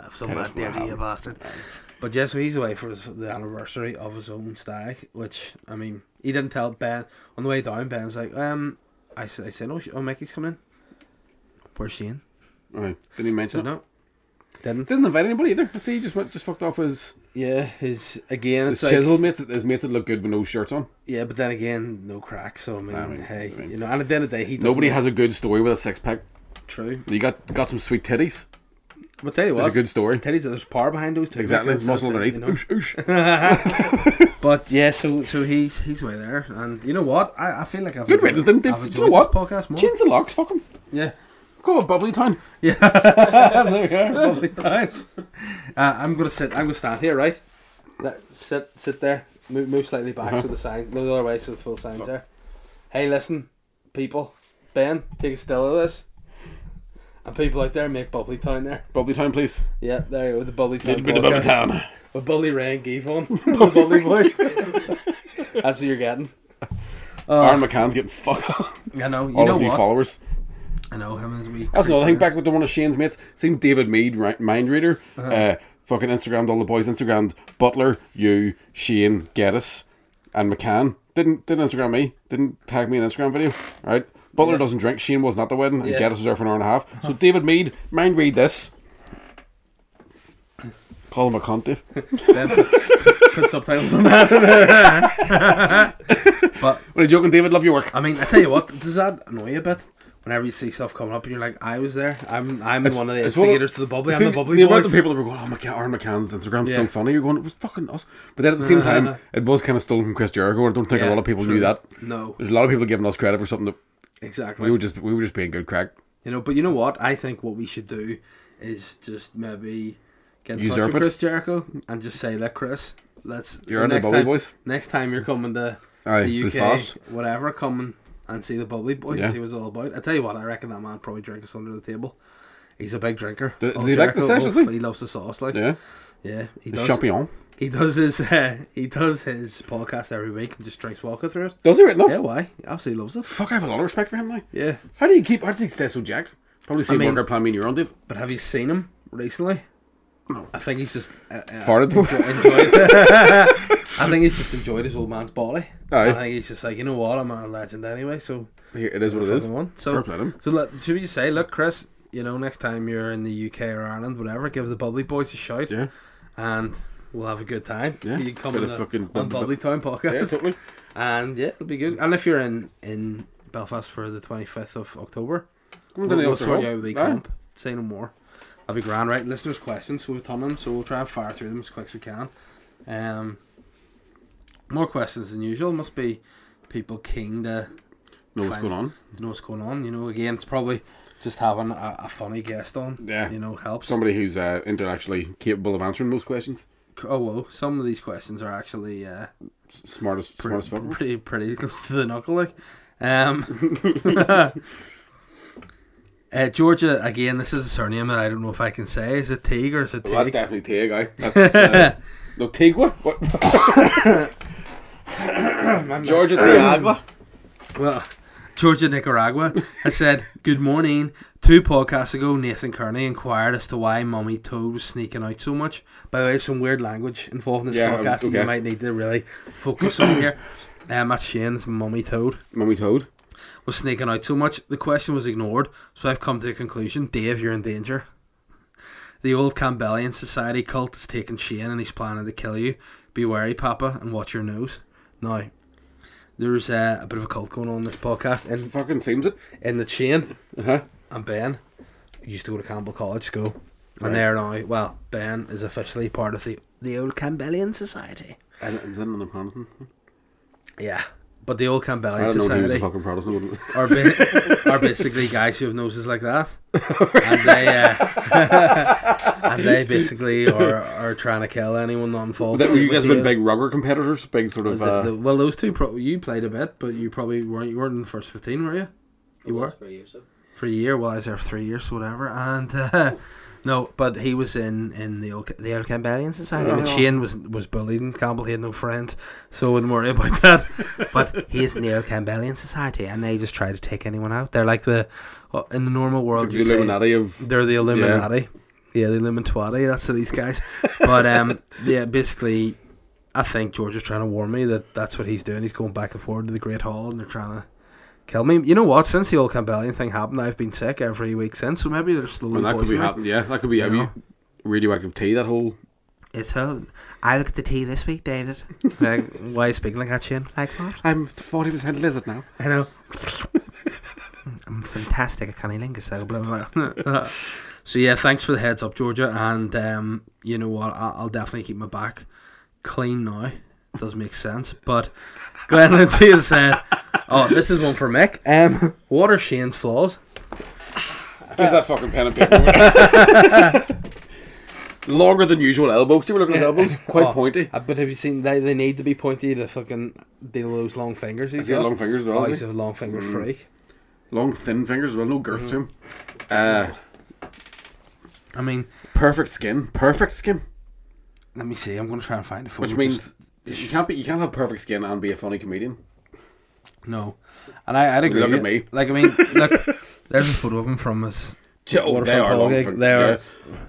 Have some of that dirty, bastard. But yes, so he's away for his, the anniversary of his own stag, which, I mean, he didn't tell Ben. On the way down, Ben was like, um, I, I said, oh, oh, Mickey's coming in. Where's Shane? Right. Didn't he mention it? no. Didn't. Didn't invite anybody either. I see he just went, just fucked off his, Yeah, his, again, his it's like, chisel mates. His mates that look good with no shirts on. yeah, but then again, no crack, so I mean, I mean, hey, I mean- you know, and at the end of the day, he Nobody has a good story with a six pack. True. You got got some sweet titties. But tell you what, It's a good story. Teddy's there's power behind those two. Exactly. because Muscle it, underneath. you know. Oosh, oosh. But yeah, so so he's he's way there, and you know what? I, I feel like I've Good enjoyed- riddance, then, Dave. I've Do you know what? podcast more. Change the locks. Fuck him. Yeah, Go on, Bubbly time. yeah. there we are. bubbly time. Uh, I'm gonna sit. I'm gonna stand here, right? Let, sit sit there. Move, move slightly back Uh-huh. so the sign. No the other way so the full sign's there. Hey, listen, people. Ben, take a still of this. And people out there make bubbly town there. Bubbly Town, please. Yeah, there you go. With the bubbly town. Bit of Bubbly. Town. With Bully Ray and Gavon. the Bully boys. That's what you're getting. Oh, Aaron McCann's getting fucked up. I know. You All know his new followers. I know him as we. That's another thing. Back with the one of Shane's mates. Seen David Meade, right, mind reader. Uh-huh. uh fucking Instagrammed all the boys. Instagrammed Butler, you, Shane, Geddes, and McCann. Didn't didn't Instagram me. Didn't tag me in an Instagram video. Right. Butler Yeah. doesn't drink. Shane wasn't at the wedding, and Yeah. Geddes was there for an hour and a half. So David Meade, mind read this. Call him a cunt, Dave. Put, put subtitles on that. but What are you joking, David? Love your work. I mean, I tell you what, does that annoy you a bit? Whenever you see stuff coming up and you're like, I was there. I'm I'm It's- one of the instigators to the bubbly. I'm the bubbly the amount of people that were going, oh, McCann, Aaron McCann's Instagram's so funny. You're going, it was fucking us. But then at the same time, it was kind of stolen from Chris Jericho. I don't think a lot of people true. knew that. No, There's a lot of people giving us credit for something that exactly. we were just we were just being good crack. You know, but you know what? I think what we should do is just maybe get in touch with. Chris Jericho and just say, "Look, Chris, let's You're the Bubbly time, Boys. Next time you're coming to Aye, the UK, Belfast. whatever, come and see the Bubbly boy Yeah. and see what it's all about. I tell you what, I reckon that man probably drinks under the table. He's a big drinker. Does- Oh, does he like the sessions, oh, like? He loves the sauce, like Yeah, yeah, he the does. champion. He does his uh, he does his podcast every week and just drinks vodka through it. Does he right enough? Yeah, why? He absolutely loves it. Fuck, I have a lot of respect for him now. Yeah, How do you keep? How does he stay so jacked? Probably see I mean- workout plan me and you're on, Dave. but have you seen him recently? No. I think he's just uh, uh, Farted though. enjoy- enjoyed. I think he's just enjoyed his old man's body. Aye. I think he's just like, you know what, I'm a legend anyway. So Here, it is what it is. fucking one. Fair So play to him. so let, should we just say, look, Chris, you know, next time you're in the UK or Ireland, whatever, give the Bubbly Boys a shout, Yeah, and we'll have a good time. Yeah, you come bit on of the fucking- on Bubbly Town yeah, podcast, totally. and yeah, it'll be good. And if you're in in Belfast for the 25th of October, we'll, we'll sort you out with the camp. Say no more. That'll be grand, right? Listeners' questions, so we've done them, so we'll try and fire through them as quick as we can. Um, more questions than usual. Must be people keen to Know what's going on? know what's going on. You know, again, it's probably just having a, a funny guest on. Yeah. You know, helps. Somebody who's uh, intellectually capable of answering most questions. oh well, some of these questions are actually uh, Smartest, pretty, smartest pretty pretty close to the knuckle, like. Um, uh, Georgia again. This is a surname that I don't know if I can say. Is it Teague or is it Well, that's definitely. That's just, uh, no, Tig what? What? Georgia Tiagua. Well, Georgia Nicaragua I said, Good morning. Two podcasts ago, Nathan Kearney inquired as to why Mummy Toad was sneaking out so much. By the way, some weird language involved in this Yeah, podcast that okay. you might need to really focus on here. Um, that's Shane's Mummy Toad Mummy Toad. Was sneaking out so much. The question was ignored, so I've come to the conclusion Dave, you're in danger. The old Campbellian Society cult is taking Shane and he's planning to kill you. Be wary, Papa, and watch your nose. Now, there's uh, a bit of a cult going on in this podcast, It and fucking seems it. in the chain Uh huh. and Ben used to go to Campbell College School, Right. and they're now well, Ben is officially part of the the old Campbellian Society. And is that another Protestant? Yeah, but the old I Campbellian don't know if he was a Society fucking Protestant. wouldn't are ba- are basically guys who have noses like that, and they uh, and they basically are are trying to kill anyone not involved. That, you with guys have been big rugger competitors, big sort of. the- Uh, the- well, those two, pro- you played a bit, but you probably weren't. You weren't in the first fifteen, were you? You were was for you, so. for a year. Well, I was there for three years, so whatever. And uh, no, but he was in in the old, the Society. I mean, Oh. Shane was was bullied in Campbell. He had no friends, so I wouldn't worry about that. but he is in the El Campbellian Society, and they just try to take anyone out. They're like the uh, in the normal world. The Illuminati of they're the Illuminati. Yeah, the Illuminati. That's these guys. But um, yeah, basically, I think George is trying to warn me that that's what he's doing. He's going back and forward to the Great Hall, and they're trying to kill me. You know what? Since the old Campbellian thing happened, I've been sick every week since. So maybe they're slowly well, that could be poisoning happening. Yeah, that could be. Have You you know? radioactive tea? That whole It's how I look at the tea this week, David. like, why are you speaking like that, Shane? Like what? I'm forty percent lizard now. I know. I'm fantastic at cunnilingus, so blah blah blah. so yeah, thanks for the heads up, Georgia, and um, you know what? I'll, I'll definitely keep my back clean now. It Does make sense, but Glenn Lindsay has said, "Oh, this is one for Mick. Um, what are Shane's flaws? Where's that fucking pen and paper? Longer than usual elbows. See, we're looking at elbows. Quite Oh, pointy. Uh, but have you seen they? They need to be pointy to fucking deal with those long fingers. He's he got long fingers as well? Oh, he's he? a long finger Mm. freak. Long thin fingers as well. No girth to him. Uh, I mean, perfect skin. Perfect skin. let me see. I'm gonna try and find a photo. Which means you can't be. You can't have perfect skin and be a funny comedian. No, and I, I'd agree. Look at me. Like I mean, look, there's a photo of him from his. Oh, they are long. fin- they are- yeah.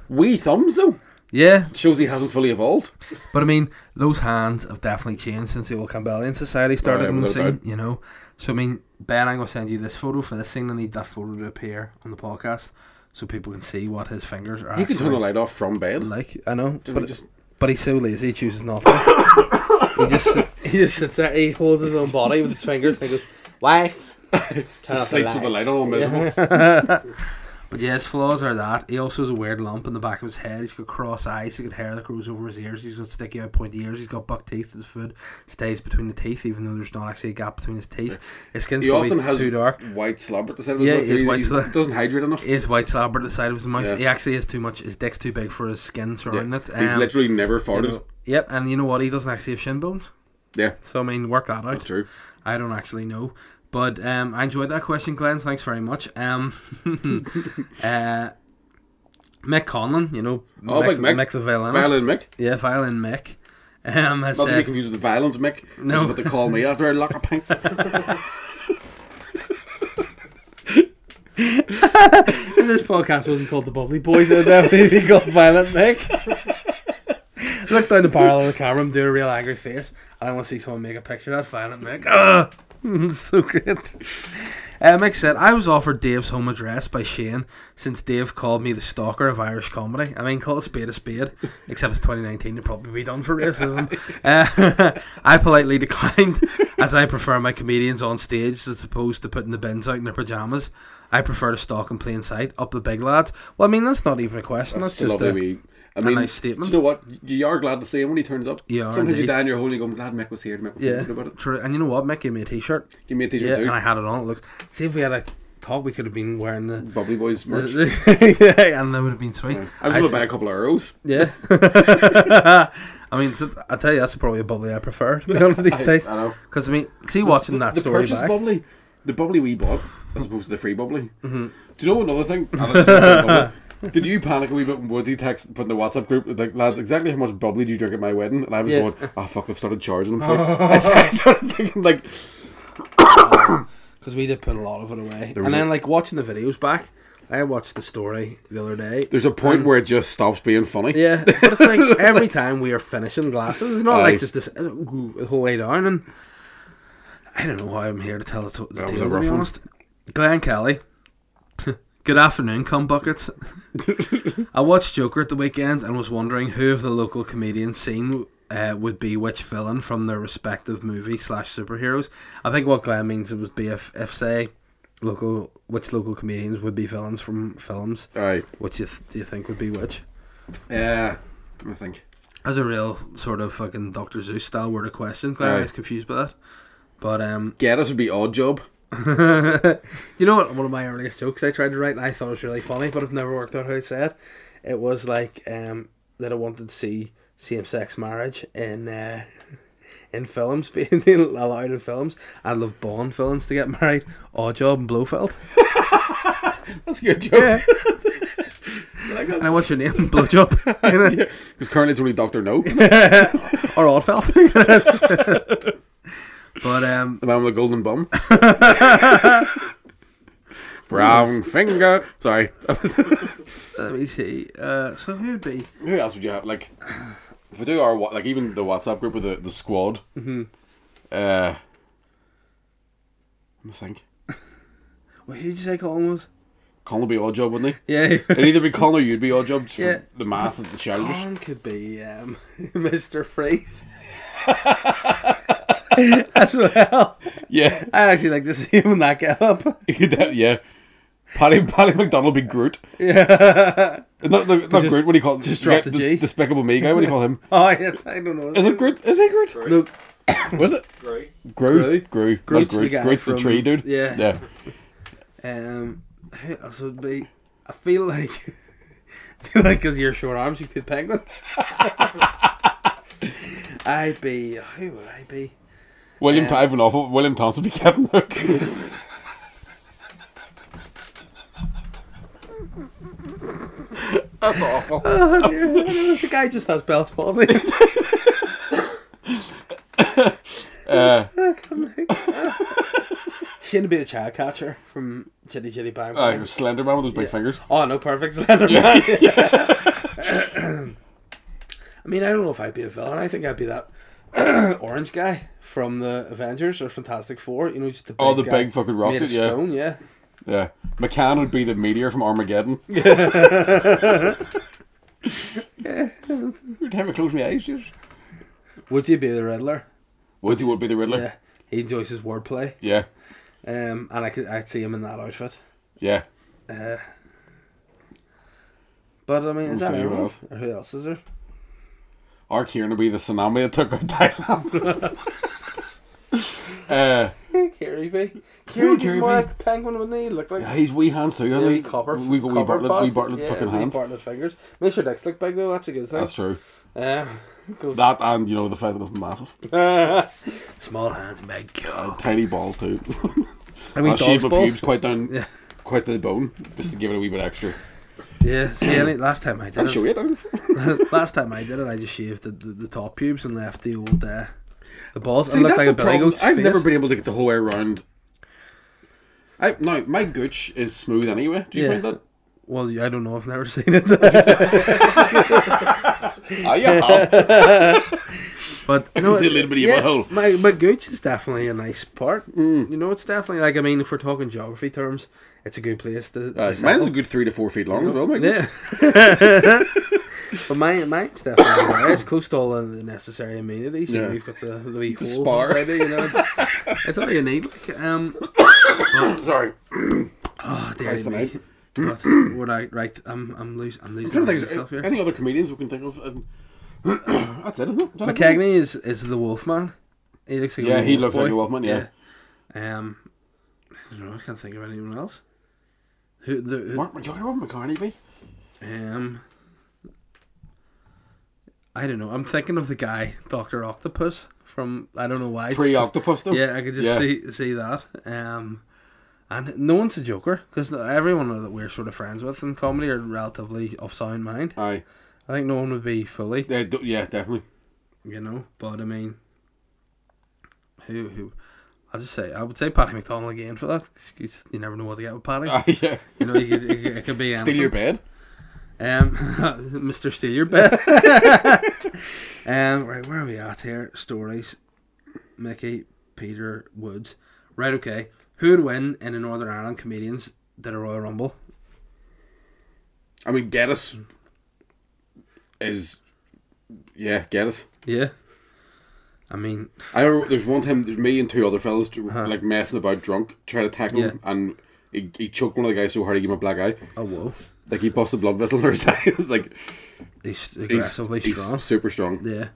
Wee thumbs though. Yeah, Shows he hasn't fully evolved. but I mean, those hands have definitely changed since the old Campbellian Society started Oh, yeah, in the scene. doubt. You know, so I mean, Ben, I'm gonna send you this photo for this thing. I need that photo to appear on the podcast so people can see what his fingers are. He can turn the light off from bed. Like I know, but just but he's so lazy, he chooses not to. he just he just sits there. He holds his own body with his fingers. and he goes, "Wife." Turn off the sleeps with the lights. light on, all miserable. But yeah, his flaws are that he also has a weird lump in the back of his head. He's got cross eyes. He's got hair that grows over his ears. He's got sticky out pointy ears. He's got buck teeth. His food stays between the teeth, even though there's not actually a gap between his teeth. His skin's He often has too dark. white slobber at the side of his Yeah, mouth. he white slobber. doesn't hydrate enough. He has white slobber at the side of his mouth. Yeah. He actually has too much. His dick's too big for his skin surrounding it. He's Um, literally never you farted. know- yep, and you know what? He doesn't actually have shin bones. Yeah, So I mean, work that out. that's true. I don't actually know. But um, I enjoyed that question, Glenn. Thanks very much. Um, uh, Mick Conlon, you know, Oh, Mick, Mick. Mick the violinist. Violin Mick. Yeah, violin Mick. Um, Not to be confused with the violent Mick. No. That's what they call me after I lock of pints. if this podcast wasn't called the Bubbly Boys, it would definitely be called Violent Mick. Look down the barrel of the camera and do a real angry face. I want to see someone make a picture of that Violent Mick. Ugh. so great. Uh, Mick said, I was offered Dave's home address by Shane since Dave called me the stalker of Irish comedy. I mean, call a spade a spade, except it's 2019, it'd probably be done for racism. Uh, I politely declined, as I prefer my comedians on stage as opposed to putting the bins out in their pyjamas. I prefer to stalk in plain sight, up the big lads. Well, I mean, that's not even a question, that's, That's just a. wee. I a mean, nice statement. you know what? You are glad to see him when he turns up. You are Sometimes indeed. you die in your hole and you go, I'm glad Mick was here. Mick was Yeah, here about it. true. And you know what? Mick gave me a t shirt. Give me a t-shirt Yeah, too. and I had it on. It looks. See if we had a talk, we could have been wearing the. Bubbly Boys merch. yeah, and that would have been sweet. Yeah. I was going to buy a couple of euros. Yeah. I mean, I tell you, that's probably a bubbly I prefer to be honest these I, days. I know. Because I mean, see, watching that the story purchase back. bubbly, the bubbly we bought, as opposed to the free bubbly. Mm-hmm. Do you know another thing? That's the same bubbly. Did you panic a wee bit when Woodsy text put in the WhatsApp group like lads exactly how much bubbly do you drink at my wedding? And I was Yeah. going, oh fuck, they've started charging them for it. I started thinking like, Because we did put a lot of it away. And then, a- like, watching the videos back, I watched the story the other day. there's a point where it just stops being funny. Yeah, but it's like every time we are finishing glasses, it's not Aye. like just this uh, the whole way down. And I don't know why I'm here to tell the, the That tale. To be one. honest, Glenn Kelly. Good afternoon, cum buckets. I watched Joker at the weekend and was wondering who of the local comedians scene uh, would be which villain from their respective movie slash superheroes. I think what Glenn means it would be if, if say local which local comedians would be villains from films. Aye. Which you th- do you think would be which? Yeah. I think. As a real sort of fucking Doctor Seuss style word of question, Claire, I was confused by that. But um, Geddes would be odd job. you know what? One of my earliest jokes I tried to write, and I thought it was really funny, but I've never worked out how to say it. It was like um, that I wanted to see same-sex marriage in uh, in films being allowed in films. I love Bond villains to get married, Odd Job and Blofeld. That's a good joke. And what's your name? Blowjob. You know? Because currently it's only Doctor No, or Oddfelt. But um, the man with the golden bum. Brown finger. Sorry. Let me see. Uh, so who'd be? Who else would you have? Like, if we do our like even the WhatsApp group with the the squad. Mm-hmm. Uh, me think. What who'd you say Colin was? Colin would be odd job, wouldn't he? Yeah. It'd either be Colin or you'd be odd job. Yeah. the mass of the shoulders. Colin could be um, Mr. Freeze. As well. Yeah, I'd actually like to see him in that get up. Yeah. Paddy Paddy McDonald would be Groot. Yeah. Not, not, not Just- Groot. What do you call it? just drop the the G. Despicable Me guy. What do you call him? Oh yes, I don't know. Is it Groot? Is he Groot? No, Was it Right. Gru? Gru. Not Groot's Groot. the guy Groot's the tree dude. Yeah. Yeah. Um, who else would be? I feel like, I feel like because you're short arms, you could penguin. I'd be. Who would I be? William Um, um, I've an awful. William Thompson would be Captain Hook. That's awful. Oh, dear. the guy just has Bell's palsy. Uh, Shouldn't be the child catcher from Chitty Chitty Bang uh, Bang. Slender Man with those big fingers. Oh no, perfect Slender Man. Yeah. I mean, I don't know if I'd be a villain. I think I'd be that orange guy from the Avengers or Fantastic Four. You know, just the big Oh, the big fucking rocket, yeah. stone. Yeah. Yeah. McCann would be the meteor from Armageddon. Every time I close my eyes, just. Would you be the Riddler? Woodsy would be the Riddler. Yeah. He enjoys his wordplay. Yeah. Um, and I could I'd see him in that outfit. Yeah. Uh, but I mean, is that everyone? Or who else is there? Or Kieran would be the tsunami that took out Thailand. uh, Kerry B. Kerry Kerry be more like penguin, wouldn't he? Look like yeah, he's wee hands too. yeah, wee copper. We got wee copper Bartlett, wee. Bartlett yeah, fucking wee hands. Bartlett fingers. Makes your dicks look big though. That's a good thing. That's true. Uh, go- That and you know the fact that it's massive, Small hands, big go. tiny balls too. I mean, I'll shave my pubes quite down, Yeah. quite to the bone, just to give it a wee bit extra. Yeah. See, any, last time I did show it, last time I did it, I just shaved the, the, the top pubes and left the old uh, the balls. See, it looked that's like a a billy problem. I've face. never been able to get the whole way around. I no, my gooch is smooth anyway. Do you Yeah. find that? Well, I don't know. I've never seen it. Ah, you have. But I no, can see a little bit of your yeah, butthole. My my gooch is definitely a nice part. Mm. You know, it's definitely like I mean, if we're talking geography terms, it's a good place to. to Uh, mine's a good three to four feet long as well. Yeah. but mine, mine's definitely there. It's close to all the necessary amenities. You know, Yeah. you've got the, the wee The hole spar. it, you know, it's, it's all you need. Like, um, Sorry. oh, dear Christ me. But would I right? I'm I'm losing. I'm I'm trying to think. myself here. any other comedians we can think of? Um, that's it, isn't it? Is that it? McKegney is is the Wolfman. He looks like Yeah, he looks like a Wolfman, yeah. Yeah. Um, I don't know. I can't think of anyone else. Who the who, Mark what would McCartney be? um. I don't know. I'm thinking of the guy, Doctor Octopus, from I don't know why. Pre Octopus though. Yeah, I could just Yeah. see see that. Um, and no one's a joker because everyone that we're sort of friends with in comedy are relatively of sound mind. Aye. I think no one would be fully, Yeah, d- yeah, definitely. you know. But I mean, who who? I'll just say I would say Paddy McDonald again for that. 'cause You never know what to get with Paddy. Aye, yeah. You know, you could, it, could- it could be Steal your bed. Um, Mr. Steal Your Bed. um, right, where are we at here? Stories. Mickey, Peter, Woods. Right, okay. Who would win in a Northern Ireland comedians did a Royal Rumble? I mean, Geddes is. Yeah, Geddes. Yeah. I mean, I remember there's one time there's me and two other fellas Uh-huh. like messing about drunk, trying to tackle him, and he, he choked one of the guys so hard he gave him a black eye. oh whoa, Like he busted blood vessel in his eye. like he's he's, aggressively he's strong. super strong. Yeah.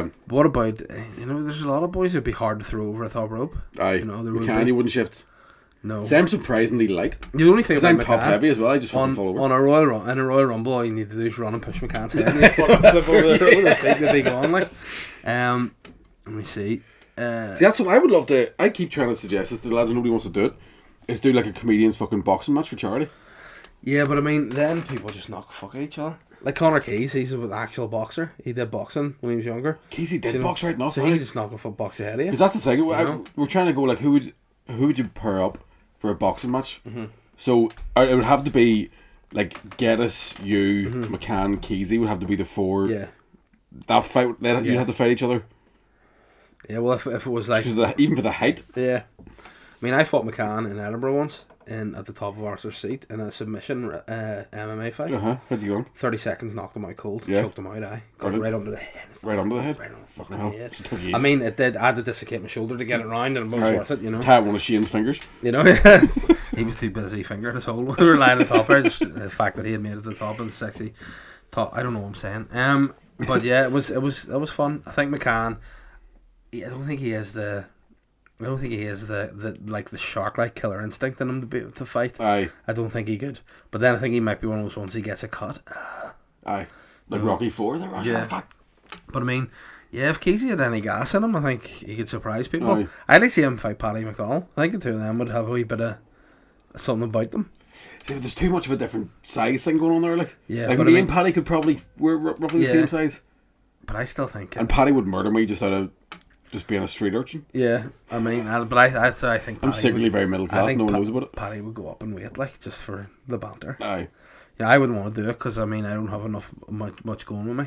Um, What about you know? There's a lot of boys that'd be hard to throw over a top rope. I You know, there would McCann, be. wouldn't shift. No. Sam surprisingly light The only thing about I'm top McCann- heavy as well. I just on, fall over. on a Royal Rum- in a Royal Rumble, all you need to do is run and push McCann's head. and flip over the, over the thing to be gone. Like, um, let me see. Uh, See, that's what I would love to. I keep trying to suggest this the lads, and nobody wants to do it. Is do like a comedian's fucking boxing match for charity. Yeah, but I mean, then people just knock fuck at each other. Like Connor Keys, he's an actual boxer. He did boxing when he was younger. Casey did know, box right enough. So he just knock a fuck box ahead of you. Because that's the thing. I, know? we're trying to go like who would who would you pair up for a boxing match? Mm-hmm. So uh, it would have to be like Geddes, you, McCann, Kesey would have to be the four. Mm-hmm. Yeah. That fight, Yeah. you'd have to fight each other. Yeah, well, if, if it was like. Because the, even for the height, Yeah. I mean, I fought McCann in Edinburgh once, in at the top of Arthur's seat in a submission uh, MMA fight. uh huh. How'd you go? 30 seconds, knocked him out cold, Yeah. choked him out, I got it. right under the head. Right under the head. Right on the Fucking head. It took you I mean, it did. I had to dislocate my shoulder to get it round, and it was Right. worth it, you know. Tie one of Shane's fingers. You know, he was too busy fingering his hole. We were lying on top. Just the fact that he had made it to the top of the sexy top. I don't know what I'm saying. Um, but yeah, it was it was it was fun. I think McCann. I don't think he has the. I don't think he has the, the like the shark like killer instinct in him to be to fight. Aye, I don't think he could. But then I think he might be one of those ones he gets a cut. aye. Like No. Rocky Four. There, Yeah. But I mean, yeah, if Casey had any gas in him, I think he could surprise people. Aye. I'd like to see him fight Paddy McDonald. I think the two of them would have a wee bit of something about them. See, but there's too much of a different size thing going on there. Like, Yeah, like but me I mean- and Paddy could probably we're roughly the same size, But I still think. and Paddy would murder me just out of just being a street urchin. yeah, I mean, I, but I, I, I think I'm secretly would, very middle class. No one Pa- knows about it. Paddy would go up and wait, like just for the banter. Aye. Yeah, I wouldn't want to do it because I mean I don't have enough much much going with me,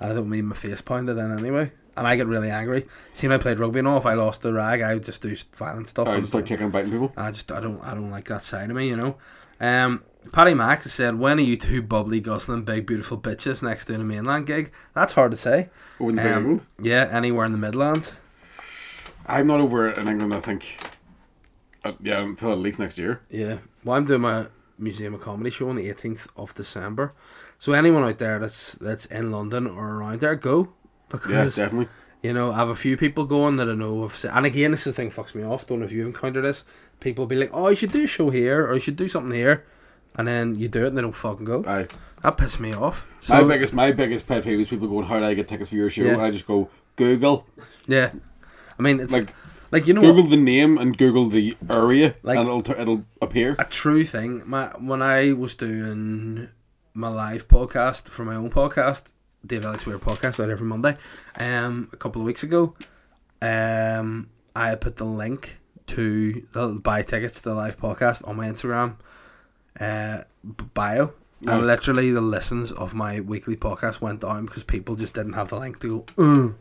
and I don't need my face pounded in anyway. And I get really angry. See, when I played rugby and all, if I lost the rag, I would just do violent stuff. I just like kicking and biting people. I just I don't I don't like that side of me, you know. Um, Paddy Mack said, "When are you two bubbly, guzzling, big, beautiful bitches next to a mainland gig?" That's hard to say. Over in the Um, yeah, anywhere in the Midlands. I'm not over in England. I think. Uh, yeah, until at least next year. Yeah. Well, I'm doing my Museum of Comedy show on the 18th of December. So anyone out there that's that's in London or around there, go Yeah, because definitely. you know I have a few people going that I know have. se- And again, this is the thing fucks me off. Don't know if you've encountered this. People be like, "Oh, you should do a show here, or you should do something here," and then you do it and they don't fucking go. Aye. That pisses me off. my biggest, my biggest pet peeve is people going, "How do I get tickets for your show?" Yeah. And I just go, Google, yeah, I mean it's like like, like you know Google what? the name and Google the area, Like- and it'll it'll appear. a true thing. My when I was doing my live podcast for my own podcast, Dave Ellis Weir podcast out every Monday, um, a couple of weeks ago, um, I put the link to the buy tickets to the live podcast on my Instagram, uh, bio. And literally, the listens of my weekly podcast went down because people just didn't have the link to go uh,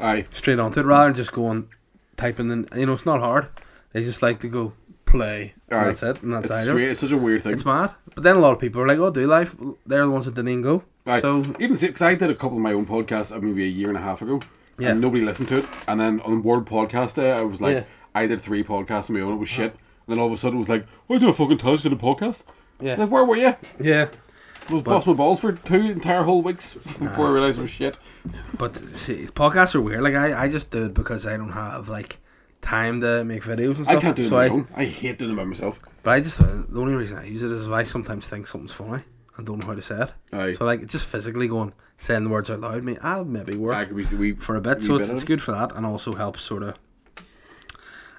Aye. straight onto it rather than just going typing in. You know, it's not hard. They just like to go play. And that's it. And that's It's either. strange. It's such a weird thing. It's mad. But then a lot of people are like, "Oh, do live." They're the ones that didn't even go. Aye. So Even because I did a couple of my own podcasts uh, maybe a year and a half ago, Yeah. and nobody listened to it. And then on World Podcast Day, I was like, Yeah. I did three podcasts on my own. It was shit. And then all of a sudden, it was like, "Why did I fucking tell you to do a podcast?" yeah, Like, where were you? yeah. Was bust my balls for two entire whole weeks before I realised it was shit. But see, podcasts are weird. Like I, I just do it because I don't have like time to make videos and stuff. I can't do them so on I, own. I hate doing them by myself. But I just uh, the only reason I use it is if I sometimes think something's funny and don't know how to say it. Aye. So like just physically going saying the words out loud, me I'll maybe work I could be we for a bit. So it's, it's good for that and also helps sort of.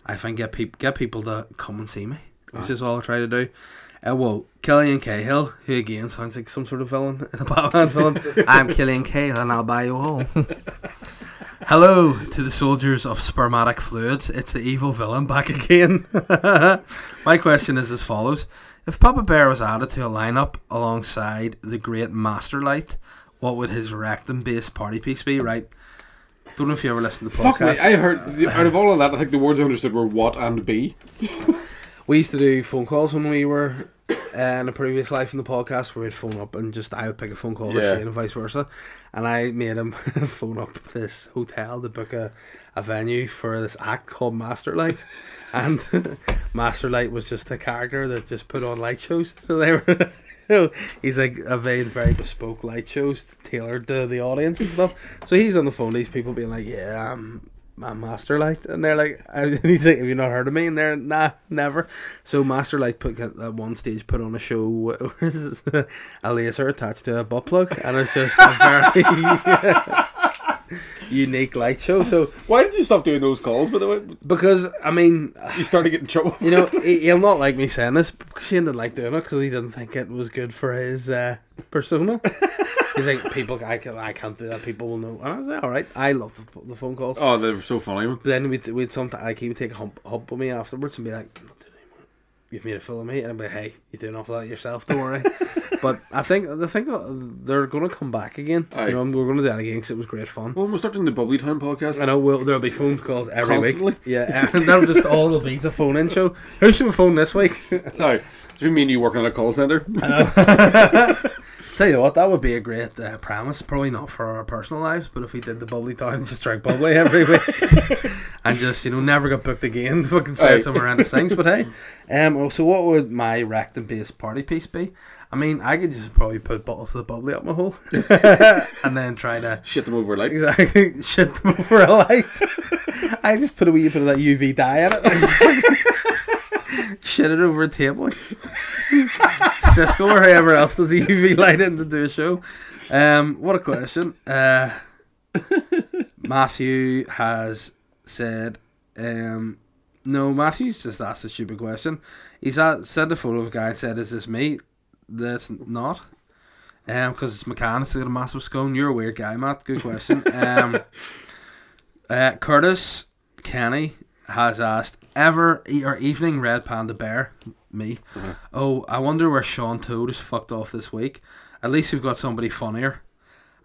I think get people get people to come and see me, which Aye. is all I try to do. Uh, well, Killian Cahill, who again sounds like some sort of villain in a Batman film. I'm Killian Cahill and I'll buy you a hole. Hello to the soldiers of spermatic fluids. It's the evil villain back again. My question is as follows: If Papa Bear was added to a lineup alongside the great Master Light, what would his rectum-based party piece be? Right. Don't know if you ever listened to the Fuck me! podcast. I heard out of all of that, I think the words I understood were "what" and "be." We used to do phone calls when we were uh, in a previous life in the podcast where we'd phone up and just I would pick a phone call Yeah. Shane and vice versa. And I made him phone up this hotel to book a, a venue for this act called Masterlight. And Masterlight was just a character that just put on light shows. So they were he's like a very very bespoke light shows tailored to the audience and stuff. So he's on the phone, these people being like, Yeah, I'm I'm Masterlight and they're like and he's like, Have you not heard of me? And they're nah, never. So Masterlight put at one stage put on a show where a laser attached to a butt plug and it's just a very unique light show. So Why did you stop doing those calls? By the way, because I mean, you started getting trouble. you know, he, he'll not like me saying this. But Shane didn't like doing it because he didn't think it was good for his uh, persona. He's like, people, I, can, I can't do that. People will know. And I was like, all right. I love the, the phone calls. Oh, they were so funny. But then we'd, we'd sometimes, like, he would take a hump, hump with me afterwards and be like, "I'm not doing it anymore. You've made a fool of me. And I'd be like, hey, you're doing off of that yourself. Don't worry. but I think I think that they're going to come back again. Aye. You know, we're going to do that again because it was great fun. Well, we're starting the Bubbly Town podcast. I know we'll, there'll be phone calls every Constantly? week. Yeah, and that'll just all will be a phone in show. Who should we phone this week? No, it's been me and you working at a call center. Tell you what, that would be a great uh, premise. Probably not for our personal lives, but if we did the bubbly town and just drank bubbly every week and just you know never got booked again, fucking said Aye. some horrendous things. But hey, um, so what would my rectum based party piece be? I mean, I could just probably put bottles of the bubbly up my hole and then try to Shit them over like. exactly shit them over a light. I just put a wee bit of that UV dye in it. Shit it over a table. Cisco or whoever else does UV light in to do a show. Um, what a question. Uh, Matthew has said, um, no, Matthew's just asked a stupid question. He's at, sent a photo of a guy and said, is this me? That's not. Um, because it's McCann, it's got a massive scone. You're a weird guy, Matt. Good question. Um, uh, Curtis Kenny has asked, ever e- or evening red panda bear? Me. Uh-huh. Oh, I wonder where Sean Toad is fucked off this week. At least we've got somebody funnier.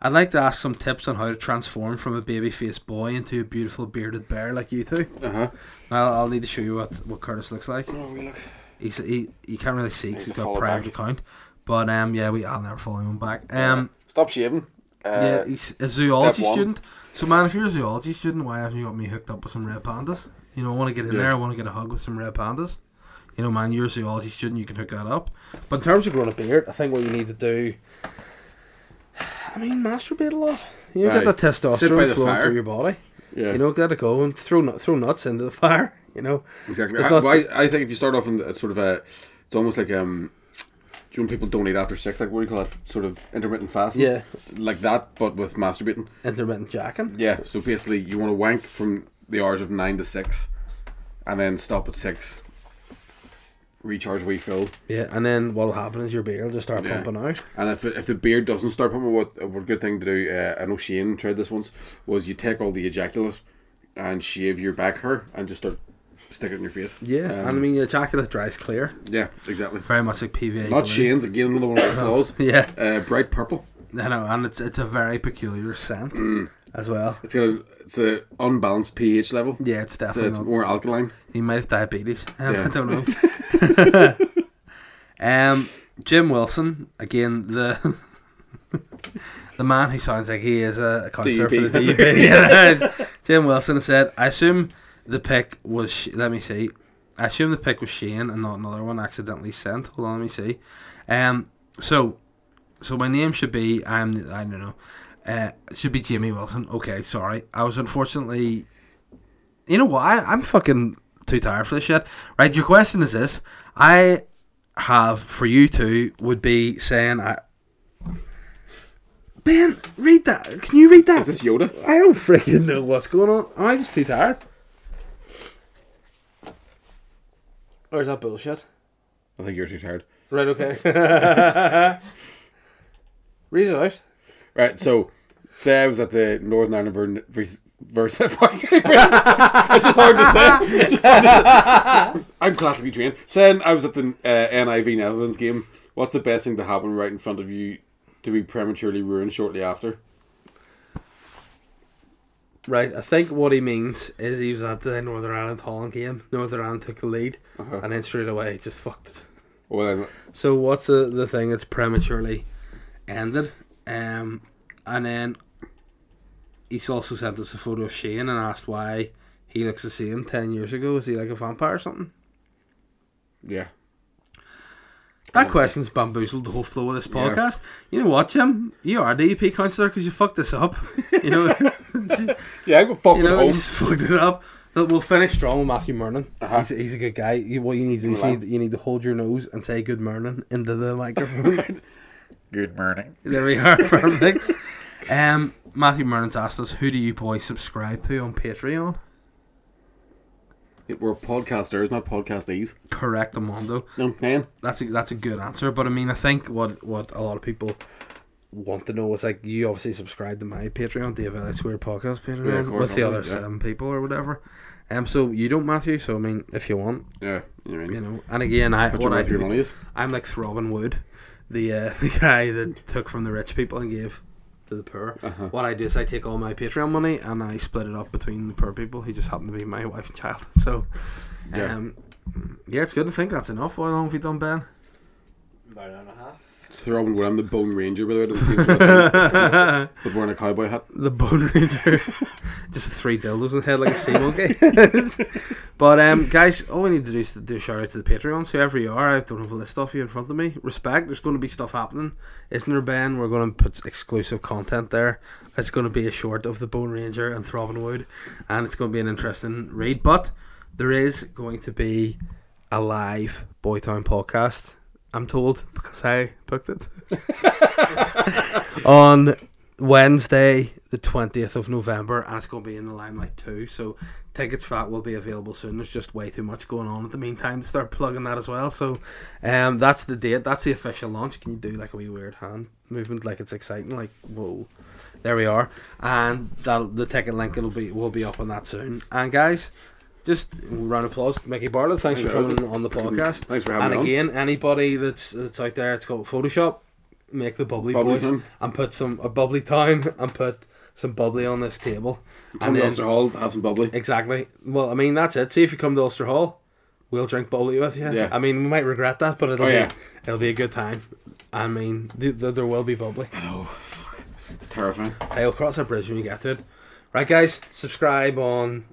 I'd like to ask some tips on how to transform from a baby-faced boy into a beautiful bearded bear like you two. Uh huh. I'll, I'll need to show you what, what Curtis looks like. Oh, we look. He's he, you can't really see 'cause Need he's to got a follow private back. account. But um yeah, we I'll never follow him back. Um Stop shaving. Uh, yeah, he's a zoology one. student. So man, if you're a zoology student, why haven't you got me hooked up with some red pandas? You know, I want to get in Yeah. there. I want to get a hug with some red pandas. You know, man, you're a zoology student. You can hook that up. But in terms of growing a beard, I think what you need to do. I mean, masturbate a lot. You know, Aye. get that testosterone the flowing fire. through your body. Yeah. You know, let it go and throw nut- throw nuts into the fire. You know, Exactly. I, well, I, I think if you start off in a sort of a, it's almost like um, do you know when people don't eat after six? Like what do you call it? Sort of intermittent fasting. yeah, Like that, but with masturbating. intermittent jacking. Yeah. So basically, you want to wank from the hours of nine to six, and then stop at six. Recharge, refill, Yeah, and then what'll happen is your beard will just start Yeah. pumping out. and if if the beard doesn't start pumping, what a good thing to do? Uh, I know Shane tried this once. Was you take all the ejaculate and shave your back hair and just start stick it in your face. Yeah, Um, and I mean, your ejaculate dries clear. Yeah, exactly. Very much like PVA. Not balloon. Shane's again. Another one of his flaws. Yeah, Uh, bright purple. I know, and it's it's a very peculiar scent Mm. as well. It's got a it's a unbalanced pH level. Yeah, it's It's, definitely it's not. more alkaline. He might have diabetes. Um, Yeah. I don't know. um, Jim Wilson again the. The man who sounds like he is a counsellor for DUP. the DUP. Yeah. Jim Wilson said, "I assume the pick was. Let me see. I assume the pick was Shane and not another one accidentally sent. Hold on, let me see. Um, so, so my name should be I'm I don't know. Uh, it should be Jimmy Wilson. Okay, sorry. I was unfortunately. You know what? I, I'm fucking too tired for this shit. Right, your question is this: I have for you two would be saying I. Ben, read that. Can you read that? Is this Yoda? I don't freaking know what's going on. Am I just too tired? Or is that bullshit? I think you're too tired. Right, okay. Read it out. Right, so say I was at the Northern Ireland ver- vers- Versa. It's just hard to say. It's just hard to say. I'm classically trained. Saying I was at the uh, NIV Netherlands game. What's the best thing to happen right in front of you to be prematurely ruined shortly after? Right, I think what he means is he was at the Northern Ireland Holland game. Northern Ireland took the lead, Uh-huh. and then straight away just fucked it. Well, then, So what's the, the thing that's prematurely ended? Um, and then he's also sent us a photo of Shane and asked why he looks the same ten years ago. Is he like a vampire or something? yeah. That question's bamboozled the whole flow of this Yeah. podcast. You know what, Jim? You are a DP counsellor because you fucked this up. You know, Yeah, I go fuck you know, home. just fucked it up. We'll finish strong with Matthew Mernon. Uh-huh. He's, he's a good guy. You, what you need to do is you need, you need to hold your nose and say "Good morning" into the microphone. Good morning. There we are, perfect. Um, Matthew Mernan's asked us, who do you boys subscribe to on Patreon? We're podcasters, not podcastees. Correct, Amondo. No, man. That's a, that's a good answer. But I mean, I think what what a lot of people want to know is like you obviously subscribe to my Patreon, the Avella Square Podcast Patreon, Yeah, course, with the other yeah. seven people or whatever. Um, so you don't, Matthew. So I mean, if you want, Yeah, you know you know. And again, I Put what I mouth where your do, money is. I'm like Robin Wood, the uh, the guy that took from the rich people and gave to the poor. Uh-huh. What I do is I take all my Patreon money and I split it up between the poor people who just happen to be my wife and child. So, Yeah. um, yeah, it's good to think that's enough. How long have you done, Ben? About an hour and a half. Wood. I'm the Bone Ranger, by the way. Doesn't seem to but wearing a cowboy hat. the Bone Ranger. Just three dildos in the head like a sea monkey. but um, guys, all we need to do is to do a shout out to the Patreons. Whoever you are, I don't have a list off you in front of me. Respect. There's going to be stuff happening, isn't there, Ben? We're going to put exclusive content there. It's going to be a short of the Bone Ranger and Throbbing Wood, and it's going to be an interesting read. But there is going to be a live Boytown podcast. I'm told because I booked it on Wednesday, the twentieth of November, and it's going to be in the Limelight too. So tickets for that will be available soon. There's just way too much going on at the meantime to start plugging that as well. So, um, that's the date. That's the official launch. Can you do like a wee weird hand movement, like it's exciting? Like whoa, there we are. And that the ticket link will be will be up on that soon. And guys. Just round of applause to Mickey Bartlett. Thanks for coming on the podcast. Thanks for having And me on. again, anybody that's that's out there, it's called Photoshop. Make the bubbly, Bubbly boys Town. and put some a bubbly town and put some bubbly on this table. Come and to then Ulster Hall, have some bubbly. exactly. Well, I mean that's it. See if you come to Ulster Hall, we'll drink bubbly with you. Yeah. I mean we might regret that, but it'll Oh, be yeah. it'll be a good time. I mean th- th- there will be bubbly. I know. It's terrifying. I'll cross that bridge when we get to it. Right, guys, subscribe on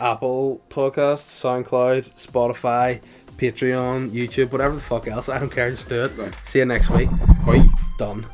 Apple Podcasts, SoundCloud, Spotify, Patreon, YouTube, whatever the fuck else. I don't care. Just do it. Right. See you next week. Bye. Done.